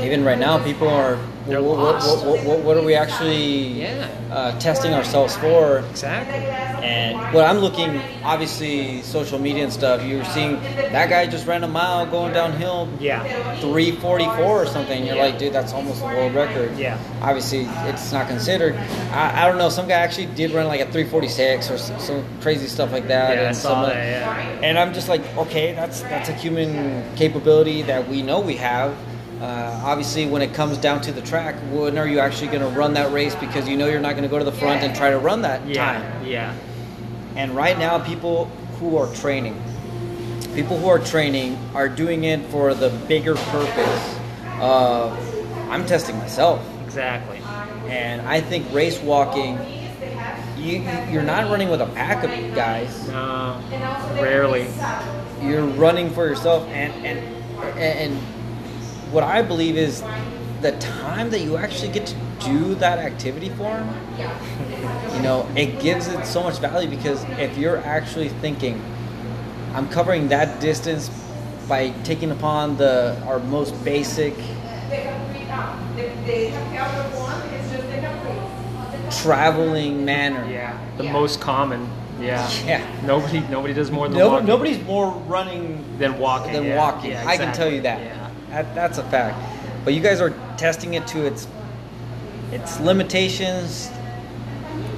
Even right now, people are. They're what, what, lost. what, what, what are we actually Yeah. uh, testing ourselves for? Exactly. And what I'm looking, obviously, social media and stuff. You're seeing that guy just ran a mile going downhill, Yeah. 344 or something. You're Yeah. like, dude, that's almost a world record. Yeah. Obviously, it's not considered. I, I don't know. Some guy actually did run like a 346 or some, some crazy stuff like that. Yeah, I and saw some, that, yeah. And I'm just like, okay, that's that's a human capability that we know we have. Uh, obviously, when it comes down to the track, when are you actually going to run that race? Because you know you're not going to go to the front and try to run that time. Yeah. Yeah. And right now, people who are training, people who are training are doing it for the bigger purpose of I'm testing myself. Exactly. And I think race walking, you, you're not running with a pack of guys. No. Rarely. You're running for yourself. And, and, and what I believe is the time that you actually get to do that activity for you know, it gives it so much value because if you're actually thinking, I'm covering that distance by taking upon the our most basic traveling manner. Yeah, the most common. Yeah. Yeah. Nobody nobody does more than No, walking. nobody's more running than walking. than yeah. walking. Yeah, I can tell you that. That. That's a fact. But you guys are testing it to its its limitations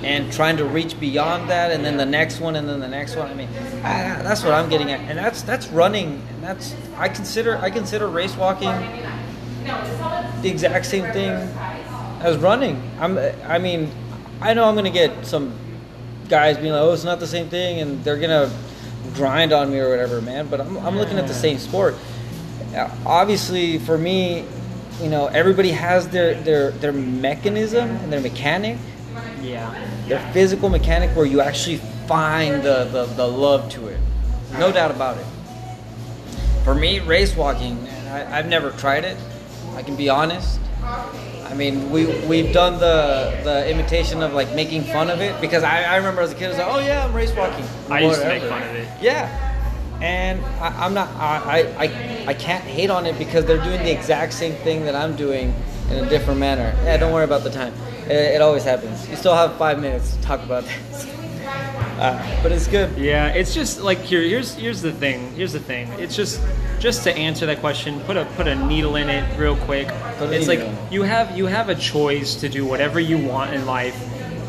and trying to reach beyond that, and then the next one, and then the next one. I mean, I, that's what I'm getting at, and that's that's running, and that's I consider I consider race walking the exact same thing as running. I'm I mean, I know I'm gonna get some guys being like, oh, it's not the same thing, and they're gonna grind on me or whatever, man. But I'm, I'm looking at the same sport. Obviously, for me, you know, everybody has their their their mechanism and their mechanic, Yeah. their physical mechanic, where you actually find the the, the love to it. No doubt about it. For me, race walking, man, I, I've never tried it. I can be honest. I mean, we we've done the the imitation of like making fun of it because I, I remember as a kid I was like, oh yeah, I'm race walking. I used to make fun of it. Yeah, and I, I'm not. I, I I can't hate on it because they're doing the exact same thing that I'm doing in a different manner. Yeah, don't worry about the time. It, it always happens. You still have five minutes to talk about this. Uh, but it's good. Yeah, it's just like here. Here's here's the thing. Here's the thing. It's just just to answer that question. Put a put a needle in it real quick. Put It's like needle in it. you have you have a choice to do whatever you want in life,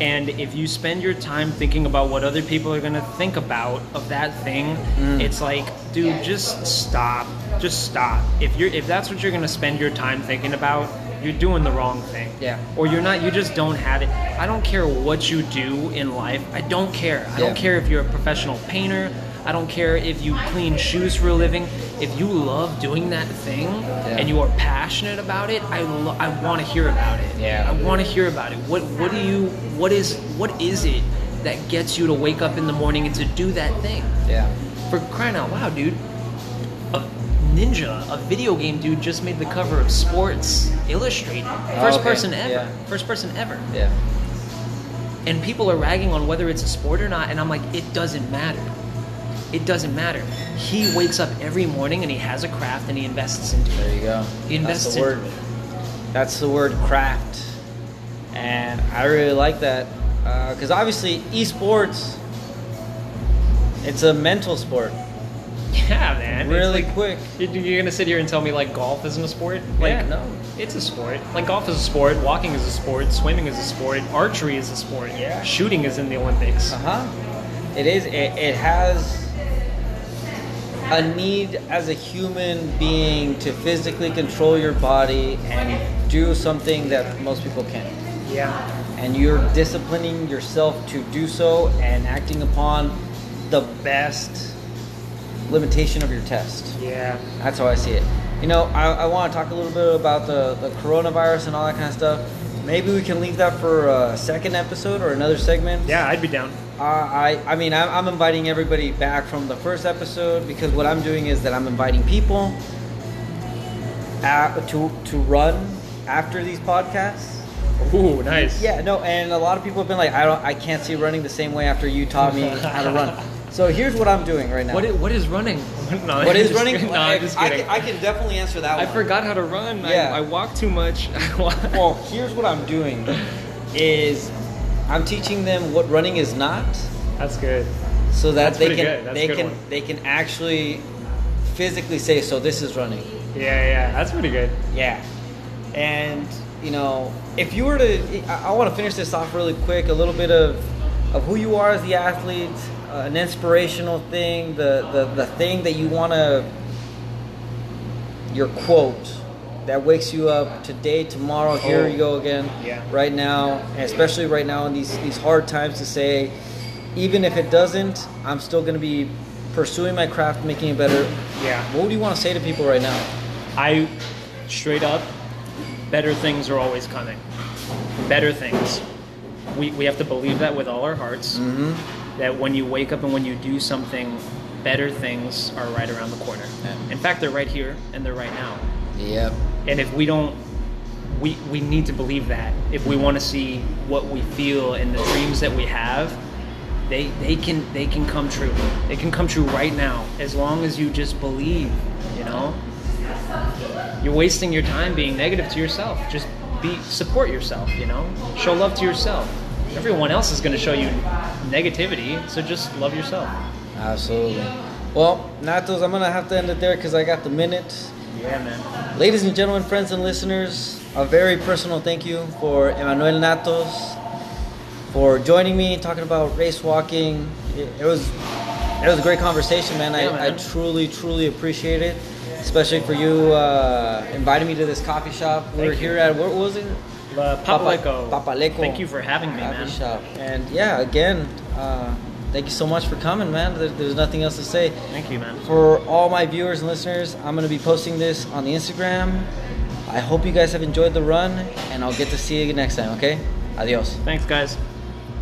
and if you spend your time thinking about what other people are gonna think about of that thing, Mm. it's like, dude, just stop. Just stop. If you're if that's what you're gonna spend your time thinking about, you're doing the wrong thing. Yeah. Or you're not. You just don't have it. I don't care what you do in life. I don't care. I don't care if you're a professional painter. I don't care if you clean shoes for a living. If you love doing that thing and you are passionate about it, I, lo- I want to hear about it. Yeah. I want to hear about it. What what do you what is what is it that gets you to wake up in the morning and to do that thing? Yeah. For crying out loud, dude. A ninja, a video game dude just made the cover of Sports Illustrated. First Oh, okay. person ever. Yeah. First person ever Yeah. and people are ragging on whether it's a sport or not and i'm like it doesn't matter it doesn't matter he wakes up every morning and he has a craft and he invests into it There you go. He invests That's the word. That's the word craft, and I really like that because obviously esports, it's a mental sport. yeah man Really like- quick. you- you're gonna sit here and tell me like golf isn't a sport like Yeah, no. it's a sport like golf is a sport walking is a sport swimming is a sport archery is a sport Yeah. shooting is in the olympics Uh huh. It is. It, it has a need as a human being to physically control your body and do something that most people can't. yeah and you're disciplining yourself to do so and acting upon the best limitation of your test. yeah That's how I see it. You know, I, I want to talk a little bit about the, the coronavirus and all that kind of stuff. Maybe we can leave that for a second episode or another segment. yeah i'd be down Uh, I, I mean, I'm, I'm inviting everybody back from the first episode because what I'm doing is that I'm inviting people a to to run after these podcasts. ooh nice Yeah, no, and a lot of people have been like, I don't, I can't see running the same way after you taught me how to run. So here's what I'm doing right now. what is, what is running no, what just running? kidding. no I, i'm just I kidding can, I can definitely answer that one. I one. forgot how to run. Yeah. I, I walk too much. Well, here's what I'm doing: is I'm teaching them what running is not, that's good. so that That's they can they can one. they can actually physically say, so this is running. Yeah, yeah, that's pretty good. Yeah. And, you know, if you were to, I, I want to finish this off really quick, a little bit of, of who you are as the athlete, uh, an inspirational thing, the, the, the thing that you want to, your quote that wakes you up today, tomorrow, here Oh. you go again, Yeah. right now, especially right now in these, these hard times to say, even if it doesn't, I'm still going to be pursuing my craft, making it better. Yeah. What do you want to say to people right now? I straight up, better things are always coming. Better things. We, we have to believe that with all our hearts. Mm-hmm. That when you wake up and when you do something, better things are right around the corner. In fact, they're right here and they're right now. Yep. And if we don't, we, we need to believe that. If we want to see what we feel and the dreams that we have, they, they can they can come true. They can come true right now as long as you just believe. You know, you're wasting your time being negative to yourself. Just be support yourself. You know, show love to yourself. everyone else is going to show you negativity. So just love yourself. Absolutely. Well, Natos, I'm gonna have to end it there because I got the minute. Yeah, man. Ladies and gentlemen, friends and listeners, a very personal thank you for Emmanuel Natos for joining me, talking about race walking. It, it was it was a great conversation, man. Yeah, I, I truly, truly appreciate it, especially for you uh, inviting me to this coffee shop. We're Thank here at what was it? Uh, Papalecco. Papalecco. Thank you for having me, coffee man. shop. And yeah, again, uh, thank you so much for coming, man. There, there's nothing else to say. Thank you, man. For all my viewers and listeners, I'm going to be posting this on the Instagram. I hope you guys have enjoyed the run, and I'll get to see you next time, okay? Adios. Thanks, guys.